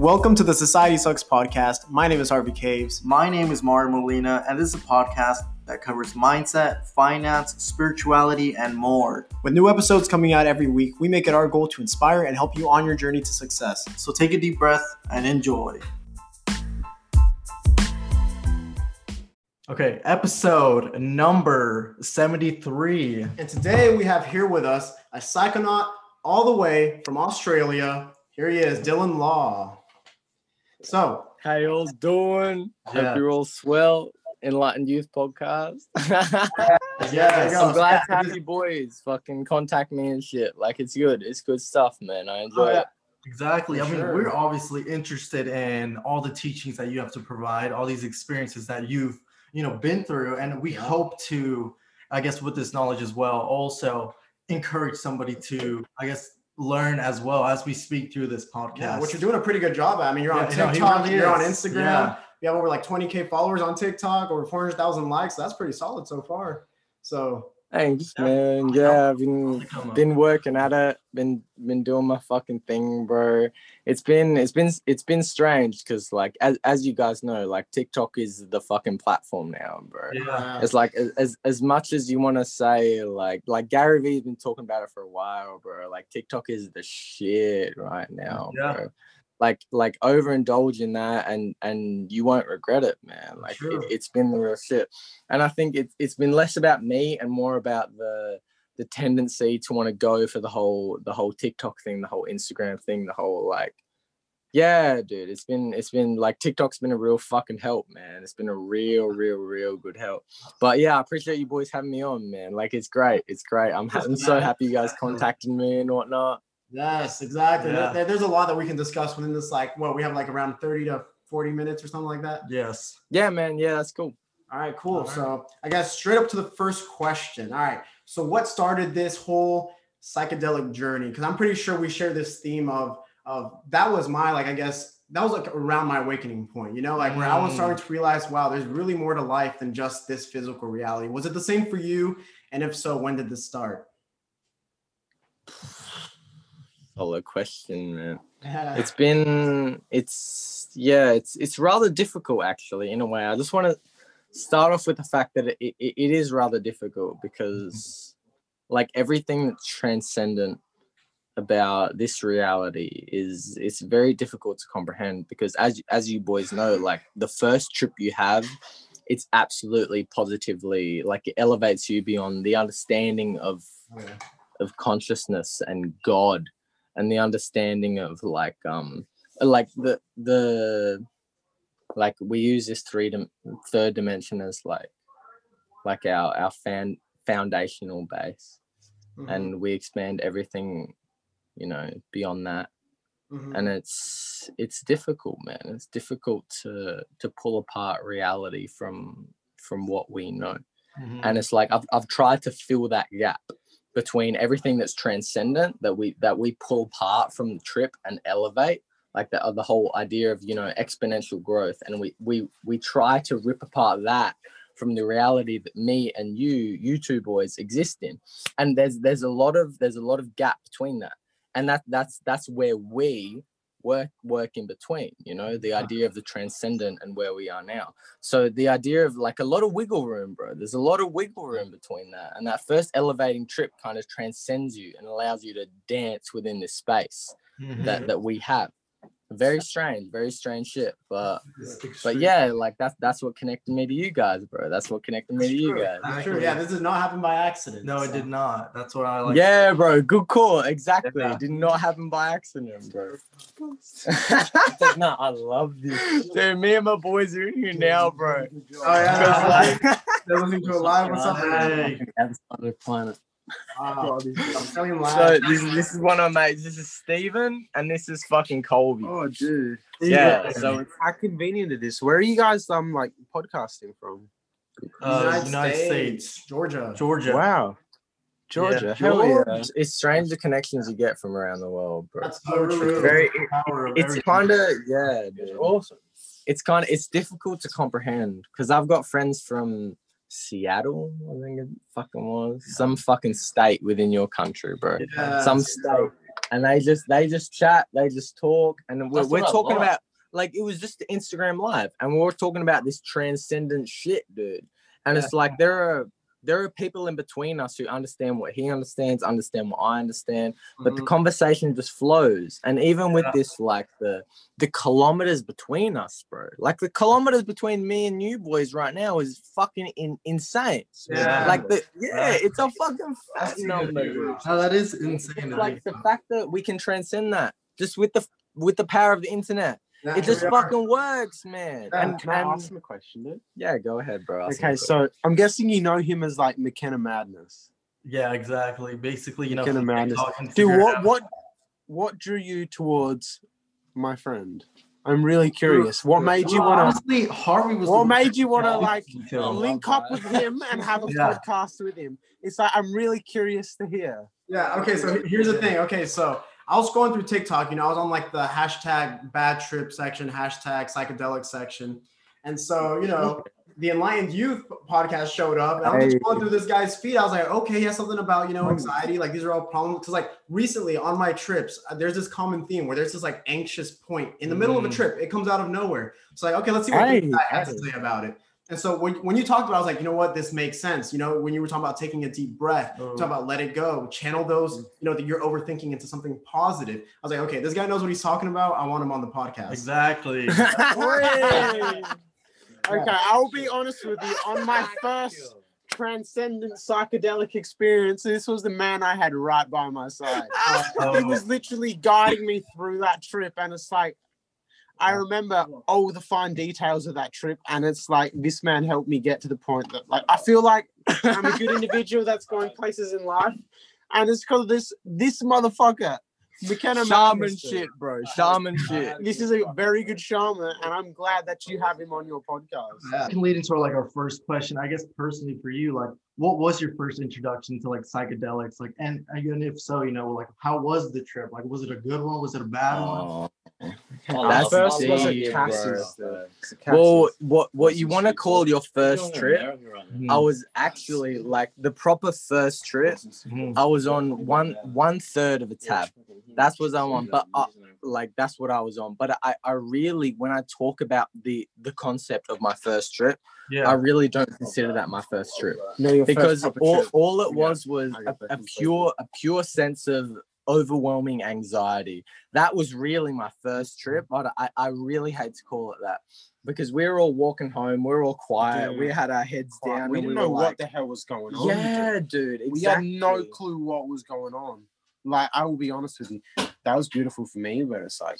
Welcome to the Society Sucks podcast. My name is Harvey Caves. My name is Mario Molina, and this is a podcast that covers mindset, finance, spirituality, and more. With new episodes coming out every week, we make it our goal to inspire and help you on your journey to success. So take a deep breath and enjoy. Okay, episode number 73. And today we have here with us a psychonaut all the way from Australia. Here he is, Dylan Law. So, how you all doing? Yeah. Hope you're all swell. Enlightened Youth Podcast. yeah, I'm glad to have you boys fucking contact me and shit. Like it's good. It's good stuff, man. I oh, enjoy Oh, yeah. it. Exactly. For I mean, sure. we're obviously interested in all the teachings that you have to provide, all these experiences that you've, you know, been through, and we Yeah. hope to, I guess, with this knowledge as well, also encourage somebody to, I guess, learn as well as we speak through this podcast. Yeah, which you're doing a pretty good job at. I mean, you're on Yeah, TikTok, you're on. Instagram. Yeah. You have over like 20k followers on TikTok, over 400,000 likes. That's pretty solid so far. So, Thanks, man. Yeah, I've been Only come up. been working at it. Been been doing my fucking thing, bro. It's been it's been it's been strange because like as as you guys know, like TikTok is the fucking platform now, bro. Yeah. It's like as as, as much as you want to say like like Gary Vee's been talking about it for a while, bro. Like TikTok is the shit right now, Yeah. bro. Like like overindulge in that and and you won't regret it, man. Like Sure. it, it's been the real shit. And I think it's it's been less about me and more about the the tendency to want to go for the whole the whole TikTok thing, the whole Instagram thing, the whole like yeah, dude, it's been it's been like TikTok's been a real fucking help, man. It's been a real, real, real good help. But yeah, I appreciate you boys having me on, man. Like it's great, it's great. I'm, I'm so happy you guys contacted me and whatnot. Yes, exactly. Yeah. There- there's a lot that we can discuss within this, like, well, we have like around 30 to 40 minutes or something like that. Yes. Yeah, man. Yeah, that's cool. All right, cool. All right. So I guess straight up to the first question. All right. So what started this whole psychedelic journey? Because I'm pretty sure we share this theme of of that was my like I guess that was like around my awakening point, you know, like where I was Mm. starting to realize, wow, there's really more to life than just this physical reality. Was it the same for you? And if so, when did this start? Solid question, man. It's been it's yeah, it's it's rather difficult actually in a way. I just want to start off with the fact that it, it, it is rather difficult because like everything that's transcendent about this reality is it's very difficult to comprehend because as as you boys know like the first trip you have it's absolutely positively like it elevates you beyond the understanding of Okay. of consciousness and god and the understanding of like um like the the like we use this three dim- third dimension as like like our our fan foundational base. Mhm, and we expand everything you know beyond that. Mhm. and it's it's difficult man. It's difficult to to pull apart reality from from what we know. Mhm. and it's like I've, I've tried to fill that gap between everything that's transcendent that we that we pull apart from the trip and elevate like the, uh, the whole idea of you know exponential growth. And we we we try to rip apart that from the reality that me and you you two boys exist in. And there's there's a lot of there's a lot of gap between that. And that that's that's where we work work in between you know the idea of the transcendent and where we are now so the idea of like a lot of wiggle room, bro. There's a lot of wiggle room between that. And that first elevating trip kind of transcends you and allows you to dance within this space Mhm. that that we have. Very strange, very strange shit. But but yeah, like that's that's what connected me to you guys, bro. That's what connected me to you guys. That's true. Yeah, this did not happen by accident. No, it did not. That's what I like. yeah, bro. Good call. Exactly. Yeah. Did not happen by accident, bro. no, I love this. Dude, me and my boys are in here now, bro. Oh yeah, like, they're listening to it live. or something. Hey. Other planet. Wow. I'm telling you so this, this is one of my mates. This is Steven and this is fucking Colby. Oh, dude. Yeah, so How convenient it is. Where are you guys um like podcasting from? Uh, United States. Georgia. Georgia. Wow. Georgia. Hell yeah. It's, it's strange the connections you get from around the world, bro. That's So so true. true. Very, Power it's kind of yeah, dude. awesome. It's kind of it's difficult to comprehend because I've got friends from Seattle, I think it fucking was some fucking state within your country, bro. Yeah. Some state and they just they just chat, they just talk, and we're, we're talking about like it was just Instagram live, and we are talking about this transcendent shit, dude. And it's like there are there are people in between us who understand what he understands, understand what I understand, but the Mhm. conversation just flows. And even with this, like the the kilometers between us, bro, like the kilometers between me and you boys right now is fucking in, insane. Yeah. Like the yeah, Right. it's a fucking fat That's number. good. No, that is insane. Like the fact that we can transcend that just with the with the power of the internet. Yeah, It just here we are. fucking works, man. Yeah, and, Can I ask him a question, dude? yeah, go ahead, bro. ask Okay, a so I'm guessing you know him as like McKenna Madness. Yeah, exactly. Basically, you know, McKenna from Madness. Dude, what what what drew you towards my friend? I'm really curious. What made you want to? Honestly, Harvey was. What made you want to like talking to him. link up with him and have a Yeah. podcast with him? It's like I'm really curious to hear. Yeah. Okay. So here's the thing. Okay. So I was going through TikTok. You know, I was on like the hashtag bad trip section, hashtag psychedelic section, and so you know, the Enlightened Youth podcast showed up. And I'm just going through this guy's feed. I was like, okay, he has something about you know anxiety. Like these are all problems. Because like recently on my trips, uh, there's this common theme where there's this like anxious point in the middle of a Mm. trip. It comes out of nowhere. It's like, okay, let's see what Hey, guy has to say about it. And so when, when you talked about, it, I was like, you know what, this makes sense. You know, when you were talking about taking a deep breath, Oh. talk mm. about let it go, channel those, mm. you know, that you're overthinking into something positive. I was like, okay, this guy knows what he's talking about. I want him on the podcast. Exactly. Okay, I'll be honest with you. On my first transcendent psychedelic experience, this was the man I had right by my side. He was literally guiding me through that trip, and it's like I remember all the fine details of that trip, and it's like this man helped me get to the point that like I feel like I'm a good individual that's going places in life, and it's because this this motherfucker, McKenna shaman Madness, dude. shit, bro. Shaman shit. This is a very good shaman, and I'm glad that you have him on your podcast. Yeah. can lead into our, like our first question. I guess personally for you, like, what was your first introduction to like psychedelics? Like, and and if so, you know, like, how was the trip? Like, was it a good one? Was it a bad one? Oh, Oh, That's first was a bro. Cassis. dude. It's a well, what what you want to call your first trip? I was actually like the proper first trip. Mhm. I was on one one third of a tab. That's what I'm on. But uh, like that's what I was on. But I, I really when I talk about the the concept of my first trip, I really don't consider that my first trip. No, your because proper all, trip. all it Yeah, was was I a, get that a pure a pure sense of overwhelming anxiety. That was really my first trip, but I, I really hate to call it that because we were all walking home, we were all quiet, we had our heads down, we didn't we know were what like, the hell was going on. yeah, dude, we had no clue what was going on. Like I will be honest with you, that was beautiful for me, but it's like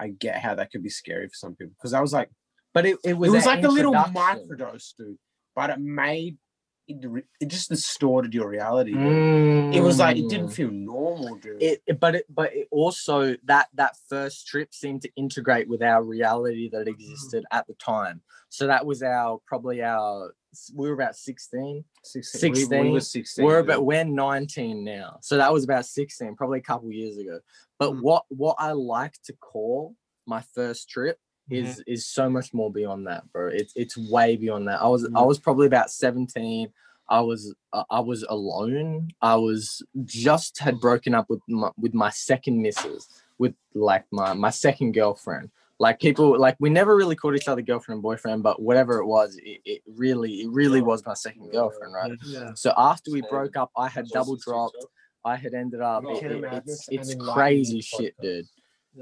I get how that could be scary for some people. Because I was like, But it, it was, it was like a little microdose, dude. But it made it, it just distorted your reality. dude. It was like it didn't Mm. feel normal, dude. it, it- but it but it also that that first trip seemed to integrate with our reality that existed at the time so that was our probably our we were about 16 16. We, we were 16. we're about we're 19 now so that was about 16 probably a couple years ago but Mm. what what i like to call my first trip Mm-hmm. is is so much more beyond that bro. It's it's way beyond that. I was i Mm. was probably about 17 i was uh, i was alone. I was just had broken up with my with my second missus with like my my second girlfriend. Like people like we never really called each other girlfriend and boyfriend but whatever it was it, it really it really was my second girlfriend right? Yeah. so after we broke up i had double dropped. i had ended up it- Mechanic it- it's, it's crazy shit dude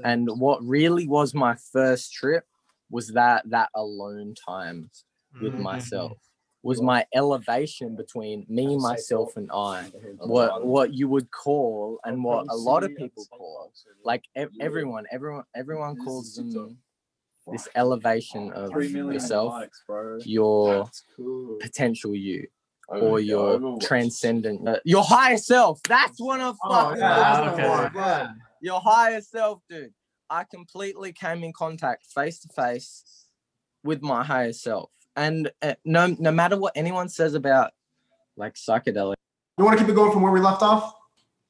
and what really was my first trip was that that alone time with Mhm. myself. Was my elevation between me myself and i. What what you would call and what a lot of people call like ev- everyone everyone everyone calls them this elevation of yourself your potential you or your transcendent uh, your higher self. That's what i'm Oh, yeah, okay. For, bro. your higher self dude i completely came in contact face to face with my higher self and uh, no no matter what anyone says about like psychedelic You want to keep it going from where we left off?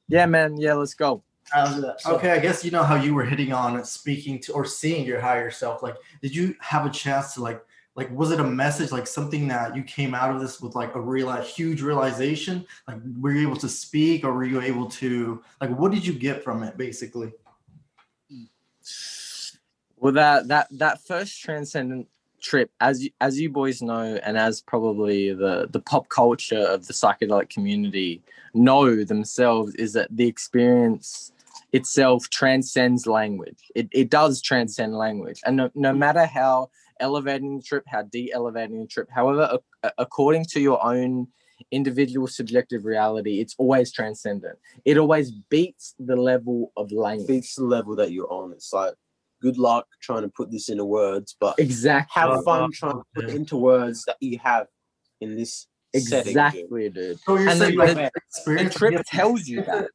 yeah man yeah let's go All right, let's do that. So- Okay, I guess you know how you were hitting on speaking to or seeing your higher self. Like, did you have a chance to like like was it a message like something that you came out of this with like a real a huge realization? Like were you able to speak or were you able to like what did you get from it basically? Well, that that that first transcendent trip, as you, as you boys know, and as probably the the pop culture of the psychedelic community know themselves, is that the experience itself transcends language. It it does transcend language, and no, no matter how elevating the trip, how de-elevating the trip, however, a- according to your own individual subjective reality, it's always transcendent. It always beats the level of language. beats the level that you're on. It's like good luck trying to put this into words, but Exactly. have fun trying to put it into words that you have in this setting, dude. Exactly, dude. so you're And saying the- like the- The trip you have to tells you that.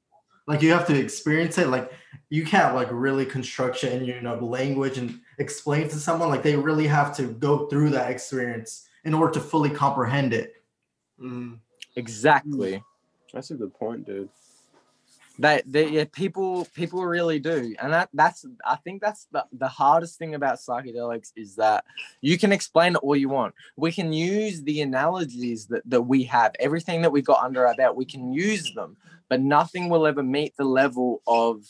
Like you have to experience it like you can't like really construct it in you know language and explain to someone like they really have to go through that experience in order to fully comprehend it Mm. Exactly. That's a good point, dude. That they, yeah, people people really do. And that that's I think that's the, the hardest thing about psychedelics is that you can explain it all you want. We can use the analogies that, that we have, everything that we've got under our belt, we can use them, but nothing will ever meet the level of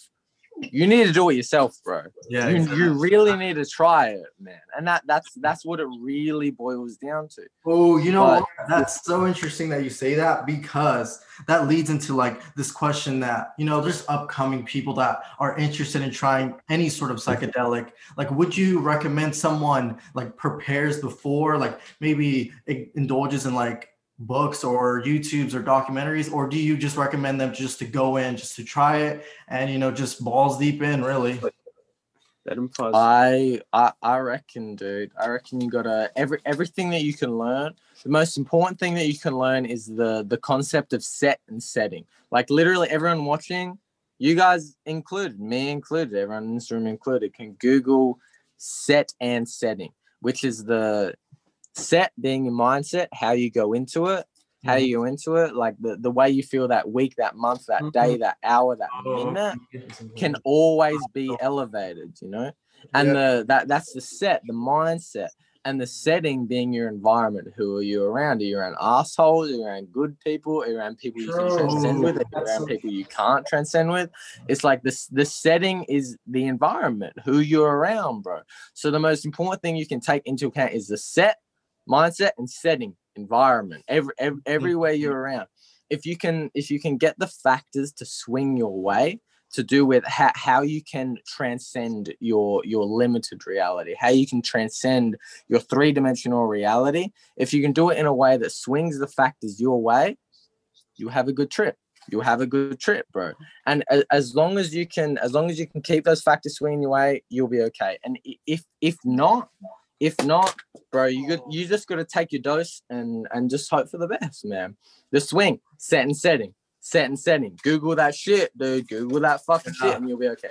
you need to do it yourself, bro. yeah you, you really need to try it, man. And that that's that's what it really boils down to. Oh, you know But-? That's so interesting that you say that because that leads into like this question that, you know, there's upcoming people that are interested in trying any sort of psychedelic. Like, would you recommend someone like prepares before, like maybe indulges in like books or YouTubes or documentaries, or do you just recommend them just to go in, just to try it and, you know, just balls deep in, really? Let them fuzz. I, I I reckon, dude. I reckon you gotta every everything that you can learn. The most important thing that you can learn is the the concept of set and setting. Like literally everyone watching, you guys included, me included, everyone in this room included, can Google set and setting, which is the set being your mindset, how you go into it, how you go into it, like the, the way you feel that week, that month, that day, that hour, that minute can always be elevated, you know. And the that that's the set, the mindset, and the setting being your environment. Who are you around? Are you around assholes? Are you around good people? Are you around people you can transcend with? Are you around people you can't transcend with? It's like this the setting is the environment, who you're around, bro. So the most important thing you can take into account is the set, mindset, and setting, environment, every, every mm, everywhere mm. you're around. If you can if you can get the factors to swing your way, to do with how, how you can transcend your your limited reality how you can transcend your three-dimensional reality if you can do it in a way that swings the factors your way you have a good trip. You'll have a good trip bro. And a- as long as you can as long as you can keep those factors swinging your way you'll be okay. And if if not if not bro you got you just got to take your dose and and just hope for the best man the swing set and setting set and setting. Google that shit, dude. Google that fucking shit, and you'll be okay.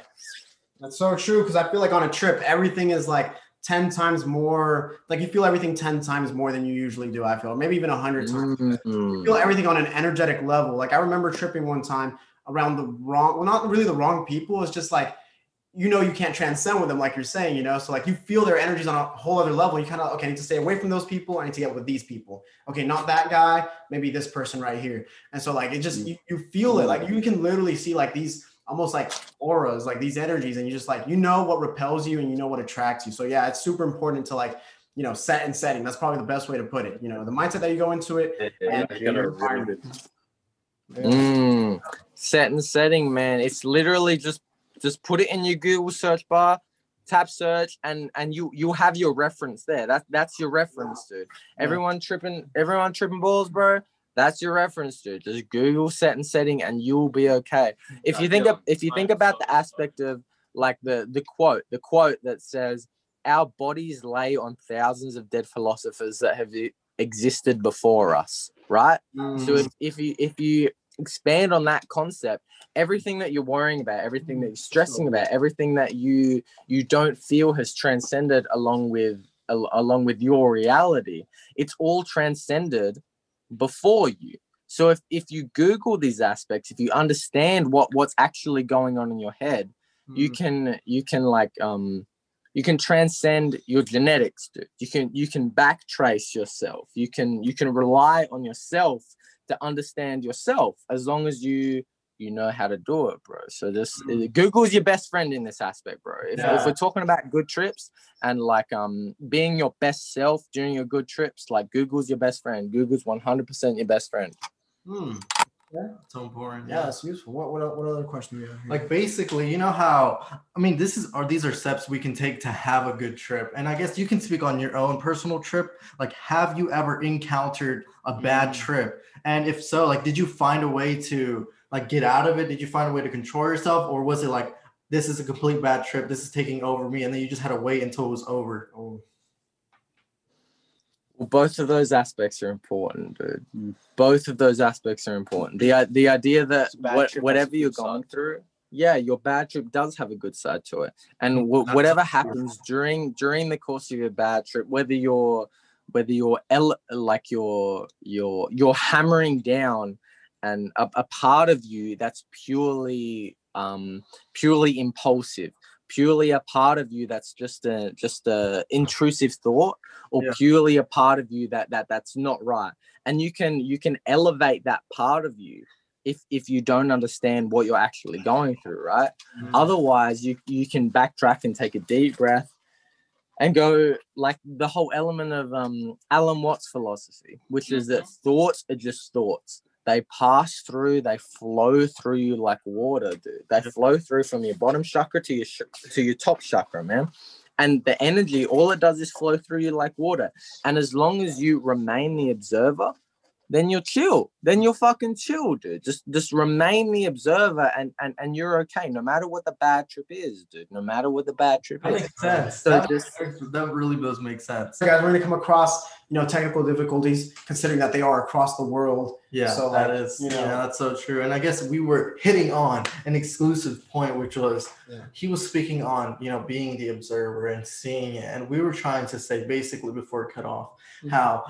That's so true because I feel like on a trip, everything is like 10 times more, like you feel everything 10 times more than you usually do. I feel maybe even 100 times. You Mhm. feel everything on an energetic level. Like I remember tripping one time around the wrong, well, not really the wrong people. It's just like, you know, you can't transcend with them, like you're saying, you know. So like you feel their energies on a whole other level. You kind of okay, I need to stay away from those people. I need to get with these people. Okay, not that guy, maybe this person right here. And so like it just you, you feel it. Like you can literally see like these almost like auras, like these energies, and you just like you know what repels you and you know what attracts you. So yeah, it's super important to like you know set and setting. That's probably the best way to put it. You know, the mindset that you go into it. and your environment. Yeah. Mm. Set and setting, man. It's literally just just put it in your Google search bar, tap search, and and you you have your reference there. That that's your reference, dude. Everyone tripping, everyone tripping balls, bro. That's your reference, dude. Just Google set and setting, and you'll be okay. If you think of, if you think about the aspect of like the the quote, the quote that says, "Our bodies lay on thousands of dead philosophers that have existed before us," right? So mm. if, if you if you expand on that concept, everything that you're worrying about, everything that you're stressing about, everything that you you don't feel has transcended along with al- along with your reality, it's all transcended before you. So if if you Google these aspects, if you understand what what's actually going on in your head, you Mm. can you can like um you can transcend your genetics dude. you can you can backtrace yourself you can you can rely on yourself to understand yourself as long as you you know how to do it bro. So just uh, google's your best friend in this aspect bro. If, if we're talking about good trips and like um being your best self during your good trips like google's your best friend. Google's 100% your best friend. Hmm. So important. Yeah, it's useful. What what, what other question do you have? Here? Like basically, you know how I mean, this is or these are steps we can take to have a good trip. And I guess you can speak on your own personal trip. Like, have you ever encountered a bad Mm. trip? And if so, like, did you find a way to like get out of it? Did you find a way to control yourself, or was it like this is a complete bad trip, this is taking over me, and then you just had to wait until it was over? oh, Well, both of those aspects are important, dude. Mm. Both of those aspects are important. The the idea that what, trip has a whatever you're good side. going through, yeah, your bad trip does have a good side to it, and wh- whatever happens during during the course of your bad trip, whether you're whether you're like you're you're you're hammering down, and a, a part of you that's purely um purely impulsive purely a part of you that's just a just a intrusive thought or Yeah. purely a part of you that that that's not right. And you can you can elevate that part of you if if you don't understand what you're actually going through right? Otherwise you you can backtrack and take a deep breath and go like the whole element of um alan watts philosophy which is that thoughts are just thoughts they pass through they flow through you like water dude. They flow through from your bottom chakra to your sh- to your top chakra man. And the energy all it does is flow through you like water. And as long as you remain the observer then you're chill then you're fucking chill dude just just remain the observer and and, and you're okay no matter what the bad trip is dude no matter what the bad trip That is makes sense. So that, just- that really does make sense. so guys, we're gonna come across you know technical difficulties, considering that they are across the world. Yeah, So, that like, is, you yeah, that's so true. And I guess we were hitting on an exclusive point, which was Yeah. he was speaking on, you know, being the observer and seeing it. And we were trying to say basically before it cut off, Mhm. how,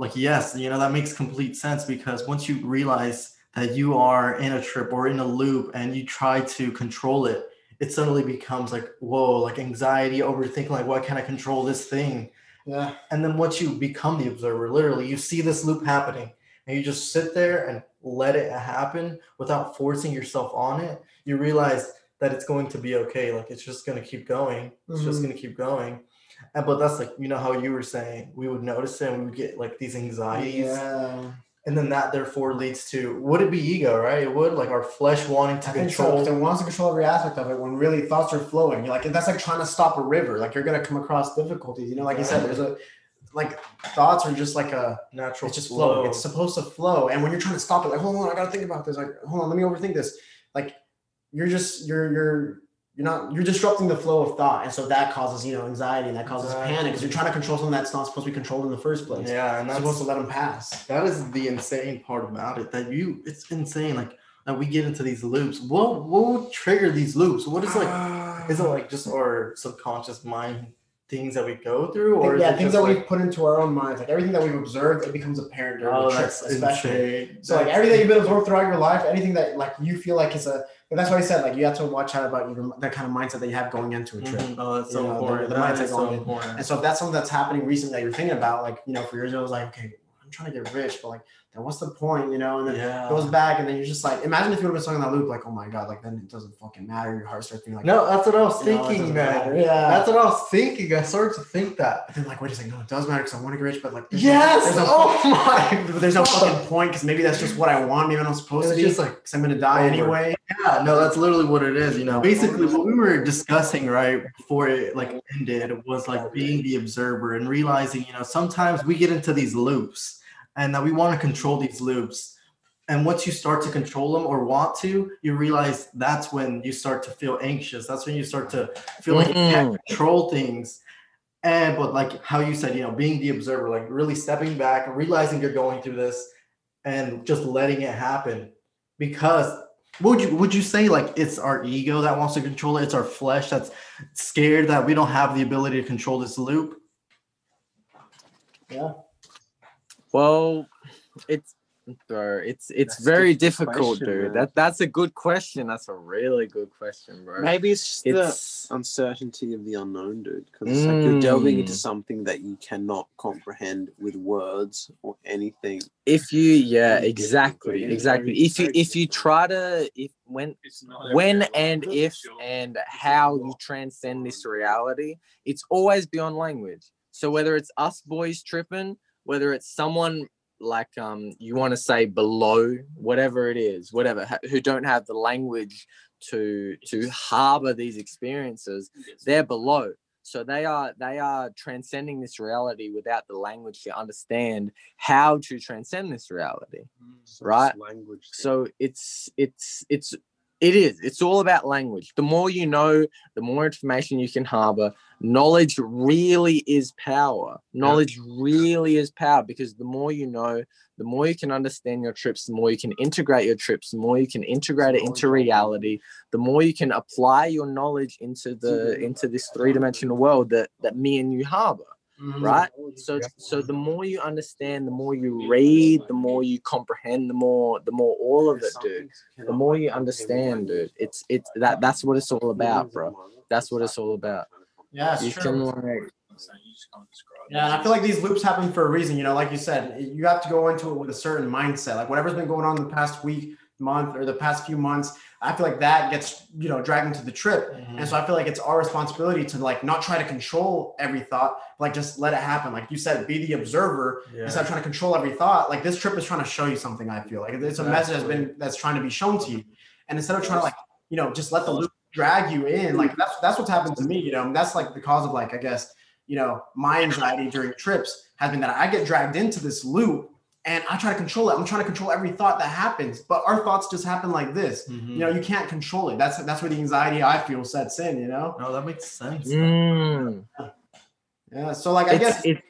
like, yes, you know, that makes complete sense because once you realize that you are in a trip or in a loop and you try to control it, it suddenly becomes like, whoa, like anxiety, overthinking, like, why can't I control this thing? Yeah. And then once you become the observer, literally, you see this loop happening and you just sit there and let it happen without forcing yourself on it, you realize that it's going to be okay. Like it's just going to keep going. It's just Mhm. going to keep going. And but that's like, you know, how you were saying, we would notice it and we would get like these anxieties. Yeah. And then that therefore leads to would it be ego, right? It would like our flesh wanting to I think so. It wants to control every aspect of it when really thoughts are flowing. You're like that's like trying to stop a river. Like you're gonna come across difficulties. You know, like you said, there's a like thoughts are just like a natural it's just flow. flowing. It's supposed to flow. And when you're trying to stop it, like, hold on, I gotta think about this. Like, hold on, let me overthink this. Like you're just you're you're you're not you're disrupting the flow of thought. And so that causes, you know, anxiety and that causes Exactly. panic because you're trying to control something that's not supposed to be controlled in the first place. yeah, and You're that's supposed to let them pass. that is the insane part about it that you it's insane like that we get into these loops what what would trigger these loops what is like is it ah. like just our subconscious mind things that we go through or yeah, things that like, we've put into our own minds, like everything that we've observed, it becomes apparent during oh the trip, that's especially. insane So like everything you've been absorbed throughout your life, anything that like you feel like is a, but that's why I said like you have to watch out about your that kind of mindset that you have going into a trip. Mhm. oh that's You so know, important the That mindset so important And so if that's something that's happening recently that you're thinking about, like you know, for years it was like, okay, I'm trying to get rich, but like, then what's the point, you know? And then yeah it goes back, and then you're just like, imagine if you would have been stuck in that loop, like, oh my god, like then it doesn't fucking matter. Your heart starts being like, no that's what i was you know, thinking man. Yeah. that's what i was thinking i started to think that But then like, wait a second, no, it does matter because I want to get rich, but like, there's yes no, there's no oh my But there's no fucking point because maybe that's just what I want. Maybe I'm not supposed It's to be just like because I'm gonna die over. anyway. Yeah, no, that's literally what it is. You know, basically what we were discussing right before it like ended was like being the observer and realizing, you know, sometimes we get into these loops and that we want to control these loops. And once you start to control them or want to, you realize that's when you start to feel anxious. That's when you start to feel like you mm-hmm. can't control things. And but like how you said, you know, being the observer, like really stepping back and realizing you're going through this and just letting it happen. Because would you would you say like it's our ego that wants to control it? It's our flesh that's scared that we don't have the ability to control this loop. Yeah. Well, it's bro. It's it's That's very difficult difficult, question, dude. man. That that's a good question. That's a really good question, bro. Maybe it's just It's the uncertainty of the unknown, dude. Because it's like you're delving into Mm. something that you cannot comprehend with words or anything. if you yeah Very exactly difficult, exactly if you if you try to if when when and if and how you transcend this reality it's always beyond language so whether it's us boys tripping whether it's someone like um you want to say below whatever it is whatever who don't have the language to to harbor these experiences they're below so they are they are transcending this reality without the language to understand how to transcend this reality So Right. Language. so it's it's it's it is it's all about language the more you know the more information you can harbor knowledge really is power. Knowledge really is power because the more you know the more you can understand your trips the more you can integrate your trips the more you can integrate it into reality the more you can apply your knowledge into the into this three-dimensional world that that me and you harbor Mhm. right? So so the more you understand the more you read the more you comprehend the more the more all of it dude. The more you understand dude it's it's that that's what it's all about bro that's what it's all about Yeah, it's you true. can like Yeah, and I feel like these loops happen for a reason. You know, like you said, you have to go into it with a certain mindset. Like whatever's been going on the past week, month, or the past few months, I feel like that gets you know dragged into the trip. And so I feel like it's our responsibility to like not try to control every thought, but like just let it happen. Like you said, be the observer instead of trying to control every thought. Like this trip is trying to show you something. I feel like it's a message that's been that's trying to be shown to you, and instead of trying to like you know just let the loop drag you in, like that's that's what's happened to me. You know, and that's like the cause of like I guess you know my anxiety during trips has been that I get dragged into this loop. And I try to control it. I'm trying to control every thought that happens, but our thoughts just happen like this. Mhm. You know, you can't control it. That's that's where the anxiety I feel sets in. You know. no, that makes sense. mm, Yeah. So like I it's, guess. it,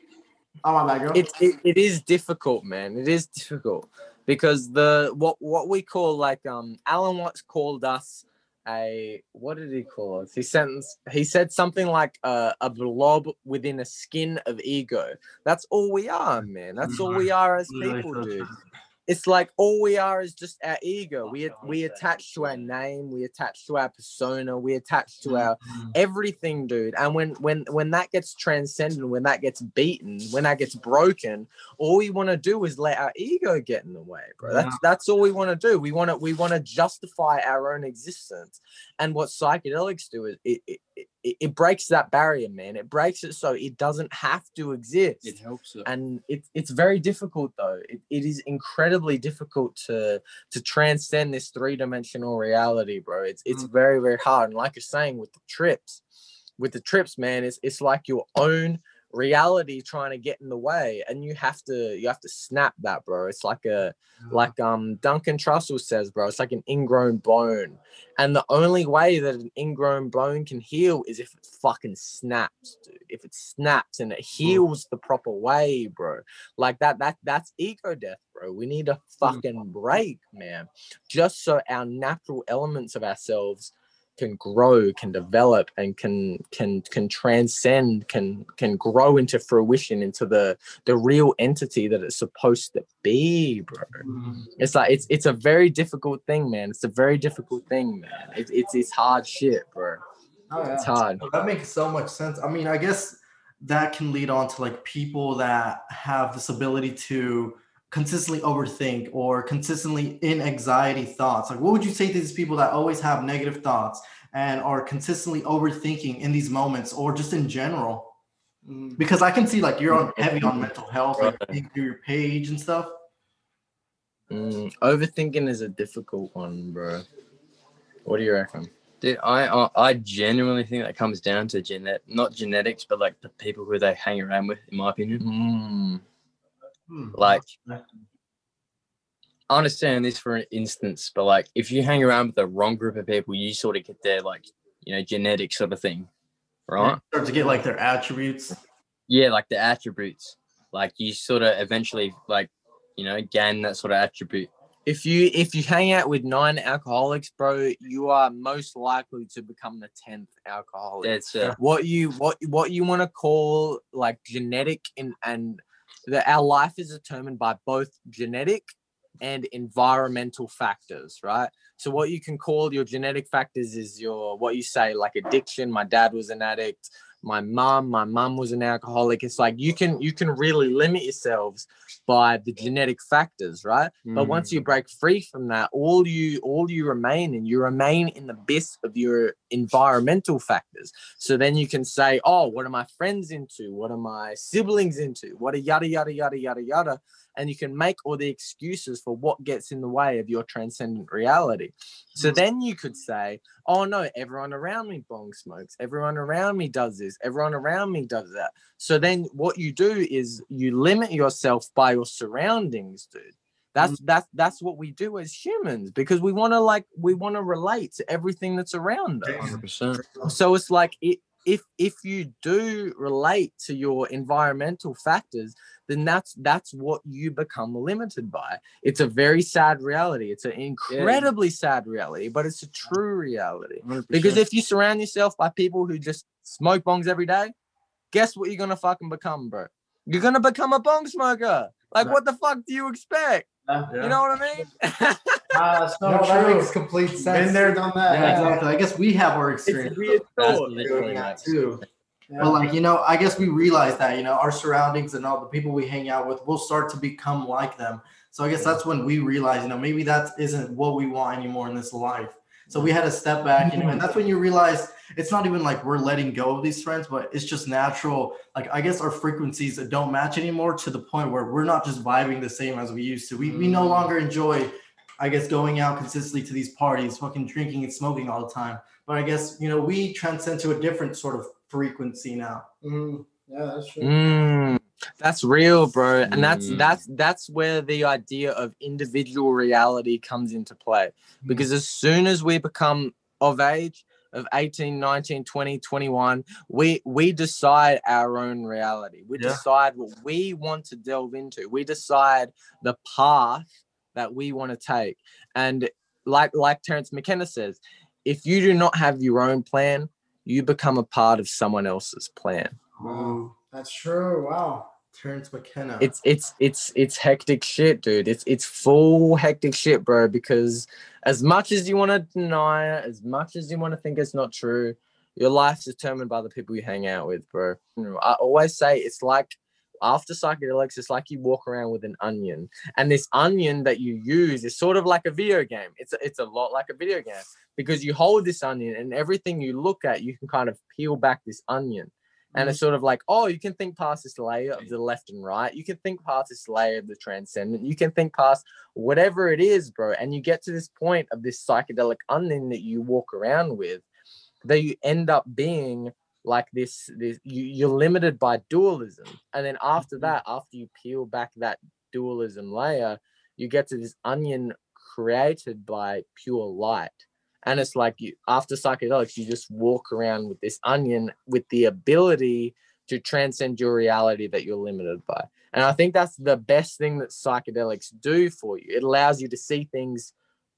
oh my god. girl. it, it, it is difficult man it is difficult because the what what we call like um alan watts called us a what did he call us he sent he said something like a, a blob within a skin of ego. That's all we are man. That's all we are as people dude. It's like all we are is just our ego. We we attach to our name we attach to our persona we attach to our Mhm. everything dude. And when when when that gets transcended when that gets beaten when that gets broken all we want to do is let our ego get in the way bro. That's that's all we want to do. We want to we want to justify our own existence and what psychedelics do is it, it it, it breaks that barrier man. It breaks it so it doesn't have to exist. It helps. It. and it's it's very difficult though. It, it is incredibly difficult to to transcend this three-dimensional reality bro. It's it's mm-hmm. very very hard. And like you're saying with the trips with the trips man it's it's like your own reality trying to get in the way and you have to you have to snap that bro. It's like a like um duncan trussell says bro it's like an ingrown bone and the only way that an ingrown bone can heal is if it fucking snaps dude. If it snaps and it heals the proper way bro. Like that that that's ego death bro. We need a fucking break man. Just so our natural elements of ourselves can grow can develop and can can can transcend can can grow into fruition into the the real entity that it's supposed to be bro. Mm. It's like it's it's a very difficult thing man. It's a very difficult thing man. It's it's, it's hard shit bro. Oh, yeah. it's hard oh, That makes so much sense. I mean, I guess that can lead on to like people that have this ability to consistently overthink or consistently in anxiety thoughts. Like, what would you say to these people that always have negative thoughts and are consistently overthinking in these moments or just in general? Mhm. Because I can see like you're on heavy on mental health, like think through your page and stuff. Mm, overthinking is a difficult one bro what do you reckon Dude, I I- I genuinely think that comes down to genet not genetics, but like the people who they hang around with, in my opinion. Mm, Hmm. Like I understand this for an instance, but like if you hang around with the wrong group of people, you sort of get their like you know genetic sort of thing, right? Start to get like their attributes. Yeah, like the attributes. Like you sort of eventually like you know gain that sort of attribute. if you if you hang out with nine alcoholics bro you are most likely to become the 10th alcoholic That's uh, what you what what you want to call like genetic and and that our life is determined by both genetic and environmental factors, right? So what you can call your genetic factors is your what you say like addiction. My dad was an addict. My mom, my mom was an alcoholic. It's like you can you can really limit yourselves by the genetic factors, right? But once you mm. break free from that, all you all you remain in, you remain in the best of your environmental factors. So then you can say, oh, what are my friends into? What are my siblings into? What are yada yada yada yada yada? And you can make all the excuses for what gets in the way of your transcendent reality. So mm. then you could say, oh no, everyone around me bong smokes, everyone around me does this, everyone around me does that. So then what you do is you limit yourself by your surroundings, dude. That's mm. that's that's what we do as humans because we want to like we want to relate to everything that's around us. 100%. So it's like it, if if you do relate to your environmental factors, then that's that's what you become limited by. It's a very sad reality. It's an incredibly sad reality, but it's a true reality. 100%. Because if you surround yourself by people who just smoke bongs every day, guess what you're gonna fucking become, bro? You're gonna become a bong smoker. Like, what the fuck do you expect? You know what I mean? Ah, so No, that true. makes complete sense. Been there, done that. Yeah, exactly. I guess we have our it's experience. weird That's literally doing that too. Yeah. But like you know, I guess we realize that you know our surroundings and all the people we hang out with will start to become like them. So I guess that's when we realize you know maybe that isn't what we want anymore in this life. So we had to step back, you know, and that's when you realize it's not even like we're letting go of these friends, but it's just natural. Like I guess our frequencies don't match anymore to the point where we're not just vibing the same as we used to. We we no longer enjoy, I guess, going out consistently to these parties, fucking drinking and smoking all the time. But I guess you know we transcend to a different sort of frequency now. Mhm. Yeah, that's true. Mm, that's real, bro. And that's Mm. that's that's where the idea of individual reality comes into play. Because as soon as we become of age of 18, 19, 20, 21, we we decide our own reality. We Yeah. decide what we want to delve into. We decide the path that we want to take. And like like Terence McKenna says, if you do not have your own plan, you become a part of someone else's plan. Wow. That's true. Wow. Terence McKenna. it's it's it's it's hectic shit dude it's it's full hectic shit bro because as much as you want to deny it as much as you want to think it's not true your life's determined by the people you hang out with bro i always say it's like after psychedelics it's like you walk around with an onion and this onion that you use is sort of like a video game it's a, it's a lot like a video game because you hold this onion and everything you look at you can kind of peel back this onion and mm-hmm. it's sort of like, oh, you can think past this layer of the left and right. You can think past this layer of the transcendent. You can think past whatever it is, bro. And you get to this point of this psychedelic onion that you walk around with, that you end up being like this. This you, you're limited by dualism, and then after mm-hmm. that, after you peel back that dualism layer, you get to this onion created by pure light. And it's like you after psychedelics you just walk around with this onion with the ability to transcend your reality that you're limited by. And i think that's the best thing that psychedelics do for you. It allows you to see things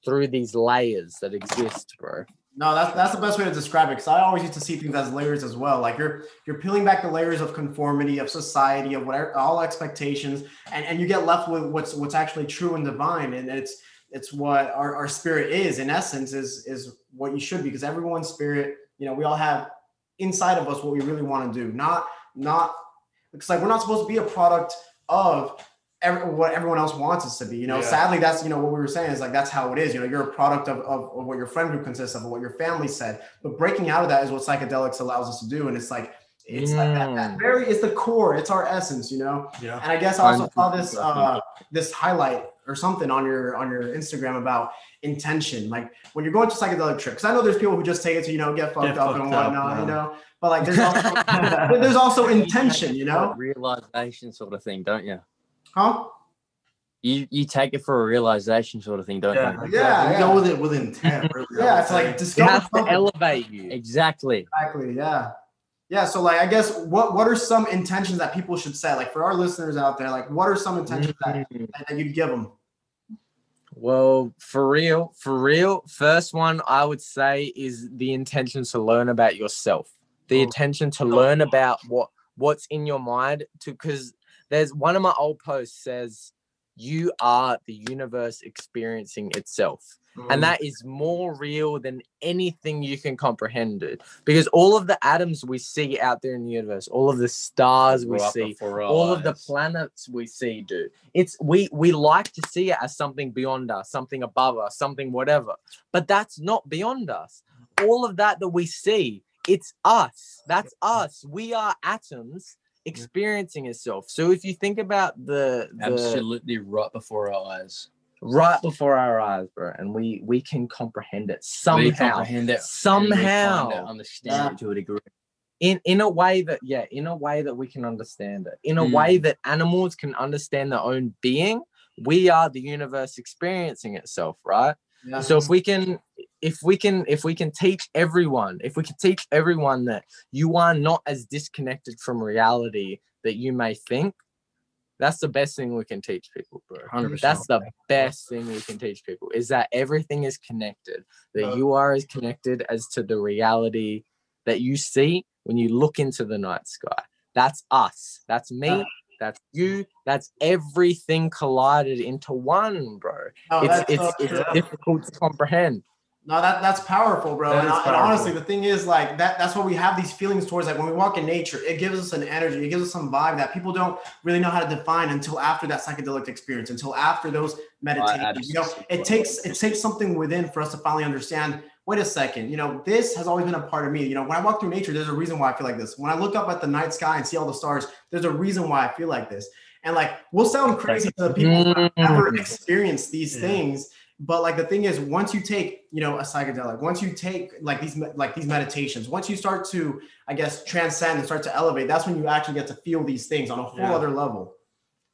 through these layers that exist bro No, that's that's the best way to describe it. Because I always used to see things as layers as well. Like you're you're peeling back the layers of conformity, of society, of whatever all expectations, and, and you get left with what's what's actually true and divine. And it's it's what our, our spirit is in essence is is what you should be because everyone's spirit, you know, we all have inside of us what we really want to do. Not not because like we're not supposed to be a product of every, what everyone else wants us to be. You know, Yeah. sadly, that's you know what we were saying is like that's how it is. You know, you're a product of, of, of what your friend group consists of, of what your family said. But breaking out of that is what psychedelics allows us to do. And it's like it's like that, that Mm. very it's the core, it's our essence, you know. yeah. And I guess I also saw this uh this highlight or something on your on your Instagram about intention. Like when you're going to psychedelic trip, because I know there's people who just take it to you know get fucked Get up fucked and up, whatnot, you know. But like there's also there's also intention, you know, realization sort of thing, don't you? Huh? You you take it for a realization sort of thing, don't Yeah, you? exactly. Yeah, We yeah. go with it with intent. Really, Yeah, it's like say. it discover has to elevate you Exactly. Exactly. Yeah. Yeah. So like, I guess what what are some intentions that people should set? Like for our listeners out there, like what are some intentions that, Mm. that you'd give them? Well, for real, for real, first one I would say is the intention to learn about yourself. The Oh. intention to learn about what what's in your mind to because there's one of my old posts says you are the universe experiencing itself. And that is more real than anything you can comprehend, dude. Because all of the atoms we see out there in the universe, all of the stars we see, all of the planets we see, dude. It's we we like to see it as something beyond us, something above us, something whatever. But that's not beyond us. All of that that we see, it's us. That's us. We are atoms experiencing itself. So if you think about the, the Absolutely right before our eyes. right before our eyes, bro, and we we can comprehend it We somehow, comprehend it. we it, somehow, understand it to a degree. in in a way that yeah, in a way that we can understand it, in a Mm. way that animals can understand their own being. We are the universe experiencing itself, right? Yeah. So if we can, if we can, if we can teach everyone, if we can teach everyone that you are not as disconnected from reality that you may think, that's the best thing we can teach people, bro. 100%. That's the best thing we can teach people is that everything is connected, that you are as connected as to the reality that you see when you look into the night sky. That's us. That's me. That's you. That's everything collided into one, bro. No, it's it's so it's difficult to comprehend. No, that that's powerful, bro. That And, is and honestly, the thing is, like that that's what we have these feelings towards. Like when we walk in nature, it gives us an energy, it gives us some vibe that people don't really know how to define until after that psychedelic experience, until after those meditations. You know, it takes it takes something within for us to finally understand. Wait a second, you know, this has always been a part of me. You know, when I walk through nature, there's a reason why I feel like this. When I look up at the night sky and see all the stars, there's a reason why I feel like this. And like, we'll sound crazy to the people who have never Mm. experienced these Yeah. things but like the thing is once you take you know a psychedelic once you take like these like these meditations once you start to i guess transcend and start to elevate that's when you actually get to feel these things on a whole Yeah. other level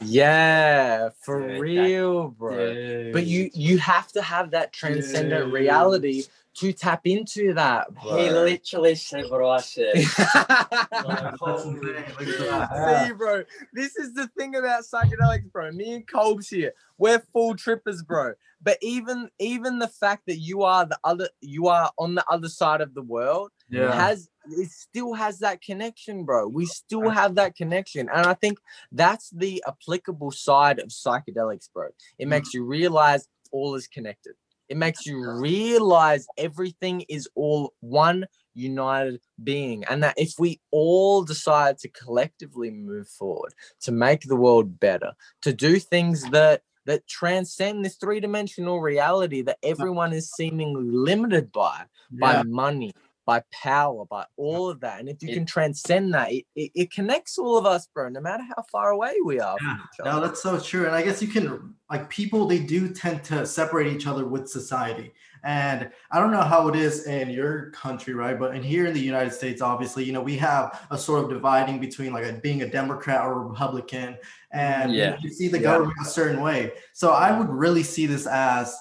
Yeah, for Yeah, that- real, bro. But you you have to have that transcendent Dude. reality to tap into that. He literally said what I said. That's insane. Look at that. See, bro, this is the thing about psychedelics, bro. Me and Colb's here. We're full trippers, bro. But even even the fact that you are the other, you are on the other side of the world, Yeah. has it still has that connection, bro. We still have that connection, and I think that's the applicable side of psychedelics, bro. It mm. makes you realize all is connected. It makes you realize everything is all one united being, and that if we all decide to collectively move forward to make the world better, to do things that that transcend this three-dimensional reality that everyone is seemingly limited by by money, by power, by all of that. And if you It- can transcend that, it, it, it connects all of us, bro, no matter how far away we are Yeah. No, that's so true. And I guess you can like people they do tend to separate each other with society. And I don't know how it is in your country, right? But in here in the United States, obviously, you know, we have a sort of dividing between like a, being a Democrat or a Republican, and you Yeah. you see the Yeah. government a certain way. So I would really see this as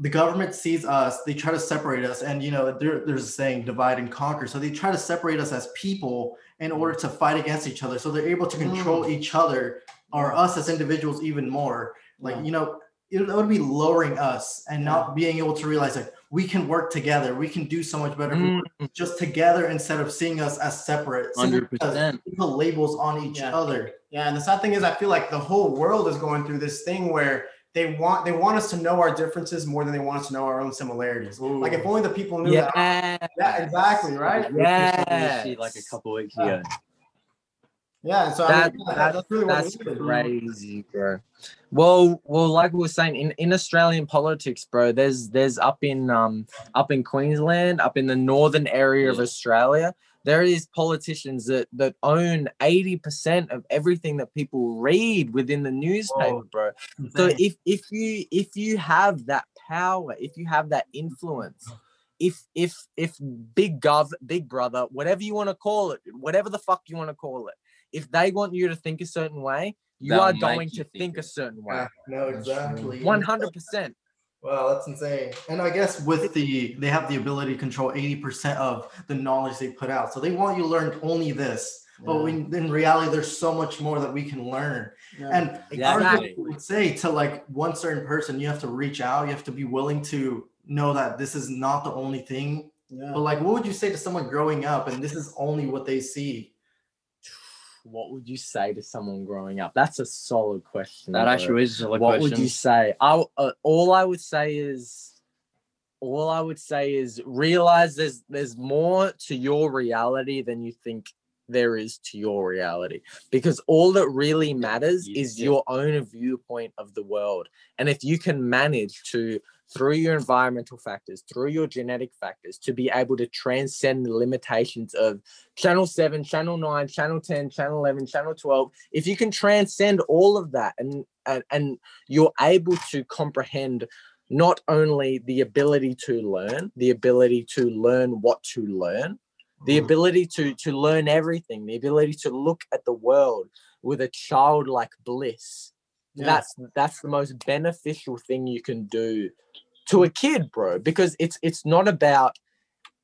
the government sees us, they try to separate us, and you know, there, there's a saying divide and conquer. So they try to separate us as people in order to fight against each other. So they're able to control each other or us as individuals even more. Like, Yeah. you know, it, it would be lowering us and not being able to realize like we can work together, we can do so much better Mm, just together instead of seeing us as separate. 100%. we put labels on each Yeah. other. yeah and the sad thing is i feel like the whole world is going through this thing where they want they want us to know our differences more than they want us to know our own similarities like if only the people knew that yeah. yeah exactly right Yeah. Like a couple weeks Yeah. ago. yeah and so That- I mean, yeah, that- that's really what That's we crazy, bro. Well, well, like we were saying, in, in Australian politics, bro, there's there's up in um up in Queensland, up in the northern area of Australia, there is politicians that that own 80% of everything that people read within the newspaper, Whoa. bro. So if if you if you have that power, if you have that influence, if if if big gov, big brother, whatever you want to call it, whatever the fuck you want to call it, if they want you to think a certain way, you They'll are going you to think think a certain ah, way. Yeah, no, exactly. One hundred percent. Wow, that's insane. And I guess with the they have the ability to control 80% of the knowledge they put out. So they want you to learn only this. But Yeah. when, in reality, there's so much more that we can learn. Yeah. And I Exactly. would say to like one certain person, you have to reach out. You have to be willing to know that this is not the only thing. yeah. But like, what would you say to someone growing up and this is only what they see? What would you say to someone growing up? That's a solid question. That bro. actually is a solid what question. What would you say? I uh, all I would say is all I would say is realize there's there's more to your reality than you think there is to your reality because all that really matters is your own viewpoint of the world and if you can manage to through your environmental factors through your genetic factors to be able to transcend the limitations of channel 7 channel 9 channel 10 channel 11 channel 12 if you can transcend all of that and and, and you're able to comprehend not only the ability to learn the ability to learn what to learn the Mhm. ability to to learn everything the ability to look at the world with a childlike bliss Yeah. that's that's the most beneficial thing you can do to a kid bro because it's it's not about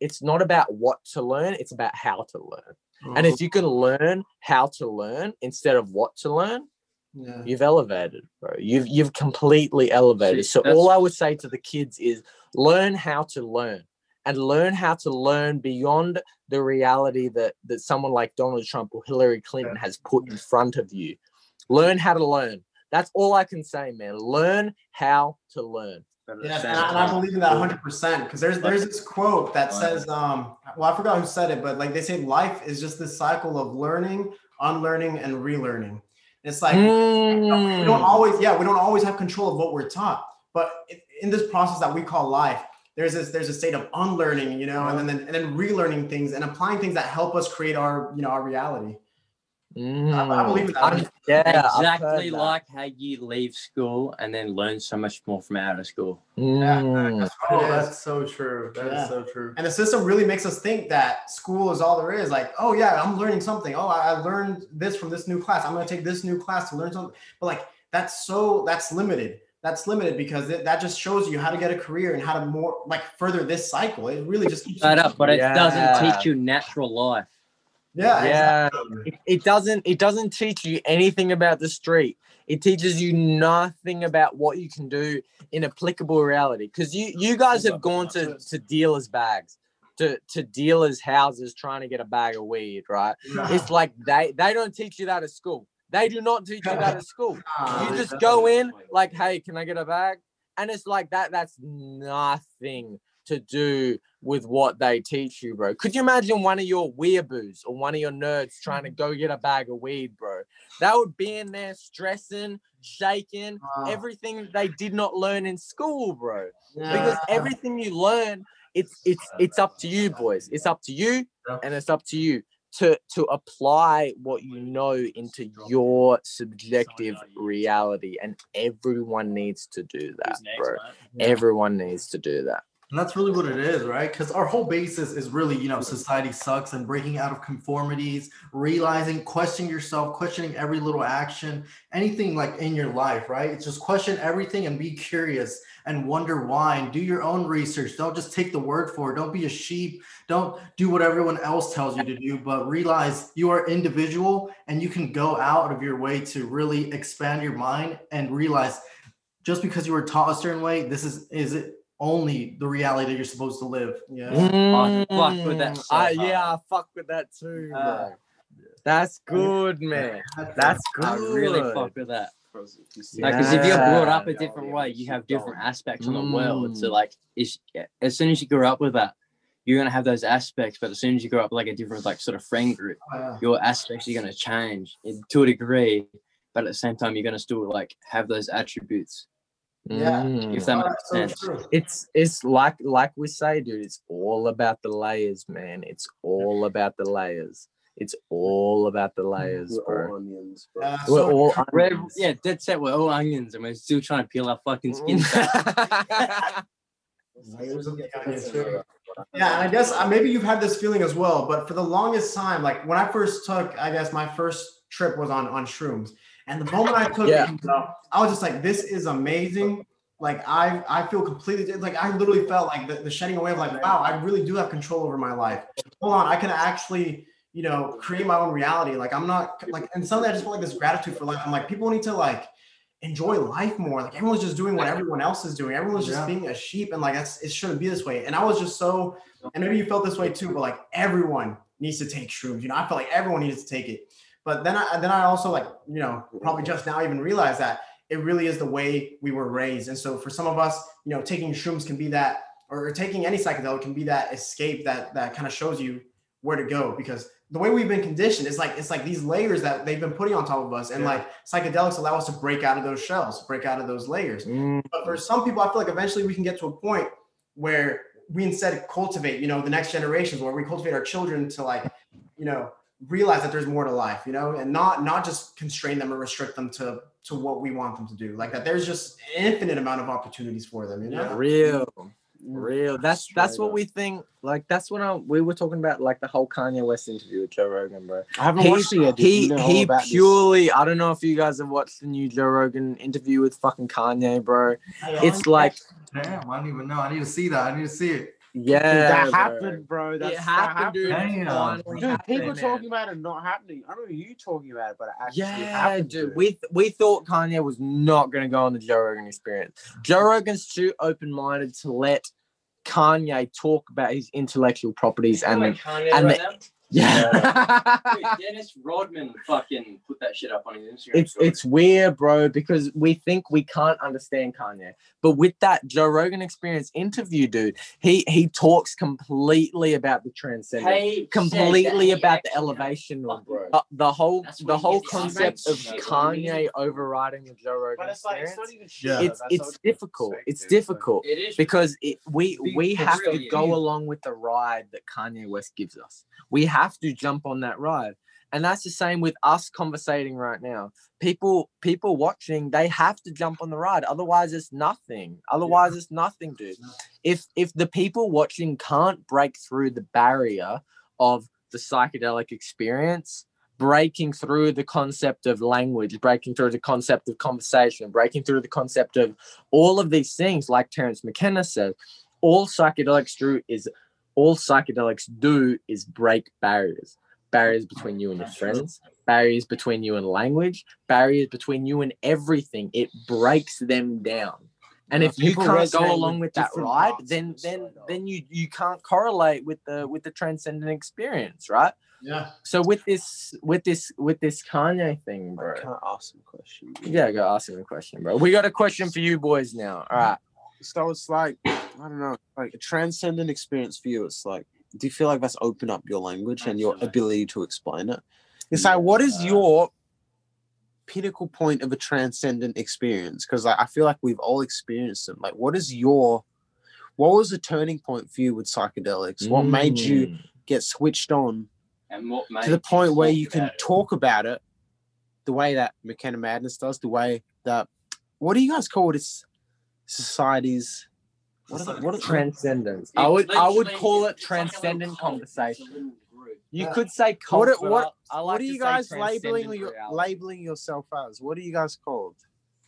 it's not about what to learn it's about how to learn. And if mm-hmm. you can learn how to learn instead of what to learn yeah. you've elevated bro. You've you've completely elevated. See, so all i would say to the kids is learn how to learn and learn how to learn beyond the reality that that someone like donald trump or hillary clinton has put in front of you. Learn how to learn that's all i can say man learn how to learn But at the Yes, and I, and I believe in that 100 percent because there's there's this quote that says, um, well, I forgot who said it, but like they say, life is just this cycle of learning, unlearning, and relearning. It's like we don't Mm. always, yeah, we don't always have control of what we're taught, but in this process that we call life, there's this there's a state of unlearning, you know, and then and then relearning things and applying things that help us create our you know our reality. I believe in that. I'm- yeah, exactly like how you leave school and then learn so much more from out of school. Mm. That's Oh, that's so true. That is Yeah. so true. And the system really makes us think that school is all there is. Like, oh yeah, I'm learning something. Oh, I I learned this from this new class. I'm gonna take this new class to learn something. But like, that's so that's limited. That's limited because it, that just shows you how to get a career and how to more like further this cycle. It really just keeps Straight up, but it Yeah. doesn't teach you natural life. Yeah, Yeah. exactly. it, it doesn't it doesn't teach you anything about the street. It teaches you nothing about what you can do in applicable reality. Because you you guys have gone to to dealers bags to to dealers houses trying to get a bag of weed right? It's like they they don't teach you that at school. They do not teach you that at school. You just go in like hey can i get a bag? And it's like that that's nothing to do with what they teach you bro. Could you imagine one of your weeaboos or one of your nerds trying to go get a bag of weed bro? That would be in there stressing shaking ah, everything they did not learn in school bro. Yeah. because everything you learn it's it's it's up to you boys. It's up to you and it's up to you to to apply what you know into your subjective reality and everyone needs to do that bro. everyone needs to do that And that's really what it is, right? Because our whole basis is really, you know, society sucks and breaking out of conformities, realizing, questioning yourself, questioning every little action, anything like in your life, right? It's just question everything and be curious and wonder why and do your own research. Don't just take the word for it. Don't be a sheep. Don't do what everyone else tells you to do, but realize you are individual and you can go out of your way to really expand your mind and realize just because you were taught a certain way, this is is it only the reality that you're supposed to live. yeah. I fuck with that Mm, so I- yeah i fuck with that too Uh, bro. that's good man that's good I really fuck with that. Like, because if you're brought up a Yeah. different way, you have different aspects on the world. So, Mm. like, it's, as soon as you grow up with that, you're gonna have those aspects. But as soon as you grow up like a different, like, sort of friend group, yeah. your aspects are gonna change in- to a degree. But at the same time, you're gonna still like have those attributes. Yeah. Mm. If that Oh, makes that's so sense. true. it's it's like like we say dude it's all about the layers man it's all about the layers it's all about the layers We're bro all onions, bro. Uh, we're so- all We're, onions. yeah, dead set. We're all onions, and we're still trying to peel our fucking skins back. Layers of the onion, too. Yeah, and I guess uh, maybe you've had this feeling as well, but for the longest time, like when I first took, I guess my first trip was on on shrooms, and the moment I took Yeah. it, you know, I was just like, "This is amazing." Like I, I feel completely like I literally felt like the, the shedding away of like, wow, I really do have control over my life. Hold on, I can actually, you know, create my own reality. Like I'm not like, and suddenly I just felt like this gratitude for life. I'm like, people need to like enjoy life more. Like everyone's just doing what everyone else is doing. Everyone's just Yeah. being a sheep, and like that's it shouldn't be this way. And I was just so, and maybe you felt this way too, but like everyone needs to take shrooms. You know, I felt like everyone needed to take it. But then I then I also like, you know, probably just now even realize that it really is the way we were raised. And so for some of us, you know, taking shrooms can be that, or taking any psychedelic can be that escape that that kind of shows you where to go because the way we've been conditioned is like it's like these layers that they've been putting on top of us and Yeah. like psychedelics allow us to break out of those shells break out of those layers Mm. but for some people i feel like eventually we can get to a point where we instead cultivate you know the next generations where we cultivate our children to like you know realize that there's more to life you know and not not just constrain them or restrict them to to what we want them to do like that there's just an infinite amount of opportunities for them you know Real, real. Mm-hmm. That's that's what up. we think. Like that's what I, we were talking about, like the whole Kanye West interview with Joe Rogan, bro. I haven't He watched it yet. he You know he about this. purely. I don't know if you guys have watched the new Joe Rogan interview with fucking Kanye, bro. It's like Damn, I don't even know. I need to see that. I need to see it. Yeah, that bro. happened, bro. That's, It that happened, dude. Damn. Dude, happened, people man. talking about it not happening. I don't know you talking about it, but it actually Yeah, happened. dude. We we thought Kanye was not gonna go on the Joe Rogan experience. Joe Rogan's too open minded to let Kanye talk about his intellectual properties and the, and right the- now? yeah. Dude, Dennis Rodman fucking put that shit up on his Instagram. it's story. it's weird, bro, because we think we can't understand Kanye. But with that Joe Rogan experience interview, dude, he he talks completely about the transcendence, He completely about the elevation fucking- bro. Uh, the whole the whole concept of information, Kanye overriding the Joe Rogan But it's like experience. it's not even Yeah. shit. it's it's difficult. It's difficult It is because it, we we have to go along with the ride that Kanye West gives us. We have to jump on that ride. And that's the same with us conversating right now. People people watching, they have to jump on the ride. Otherwise it's nothing. Otherwise it's nothing, dude. If if the people watching can't break through the barrier of the psychedelic experience, breaking through the concept of language, breaking through the concept of conversation, breaking through the concept of all of these things, like Terence McKenna said, all psychedelics do is all psychedelics do is break barriers. Barriers between you and your friends, barriers between you and language, barriers between you and everything. It breaks them down. And Yeah, if you can't go along with with that different ride, then then then you you can't correlate with the with the transcendent experience, right? yeah So with this with this with this Kanye thing, bro. Can I ask some question? Yeah, go ask him a question, bro. We got a question for you boys now. All right. So it's like I don't know, like a transcendent experience for you. It's like, do you feel like that's opened up your language and your ability to explain it? It's like, what is your pinnacle point of a transcendent experience? Because like, I feel like we've all experienced them. Like, what is your, what was the turning point for you with psychedelics? What made you Mm. get switched on and what made to the point where you can it? talk about it the way that McKenna Madness does, the way that what do you guys call it? It's societies. What are the, what are transcendence? I would I would call it it's like transcendent cult, it's a conversation. You Yeah. could say What cult, it- what- I, I like what are you guys labeling your, labeling yourself as? What are you guys called?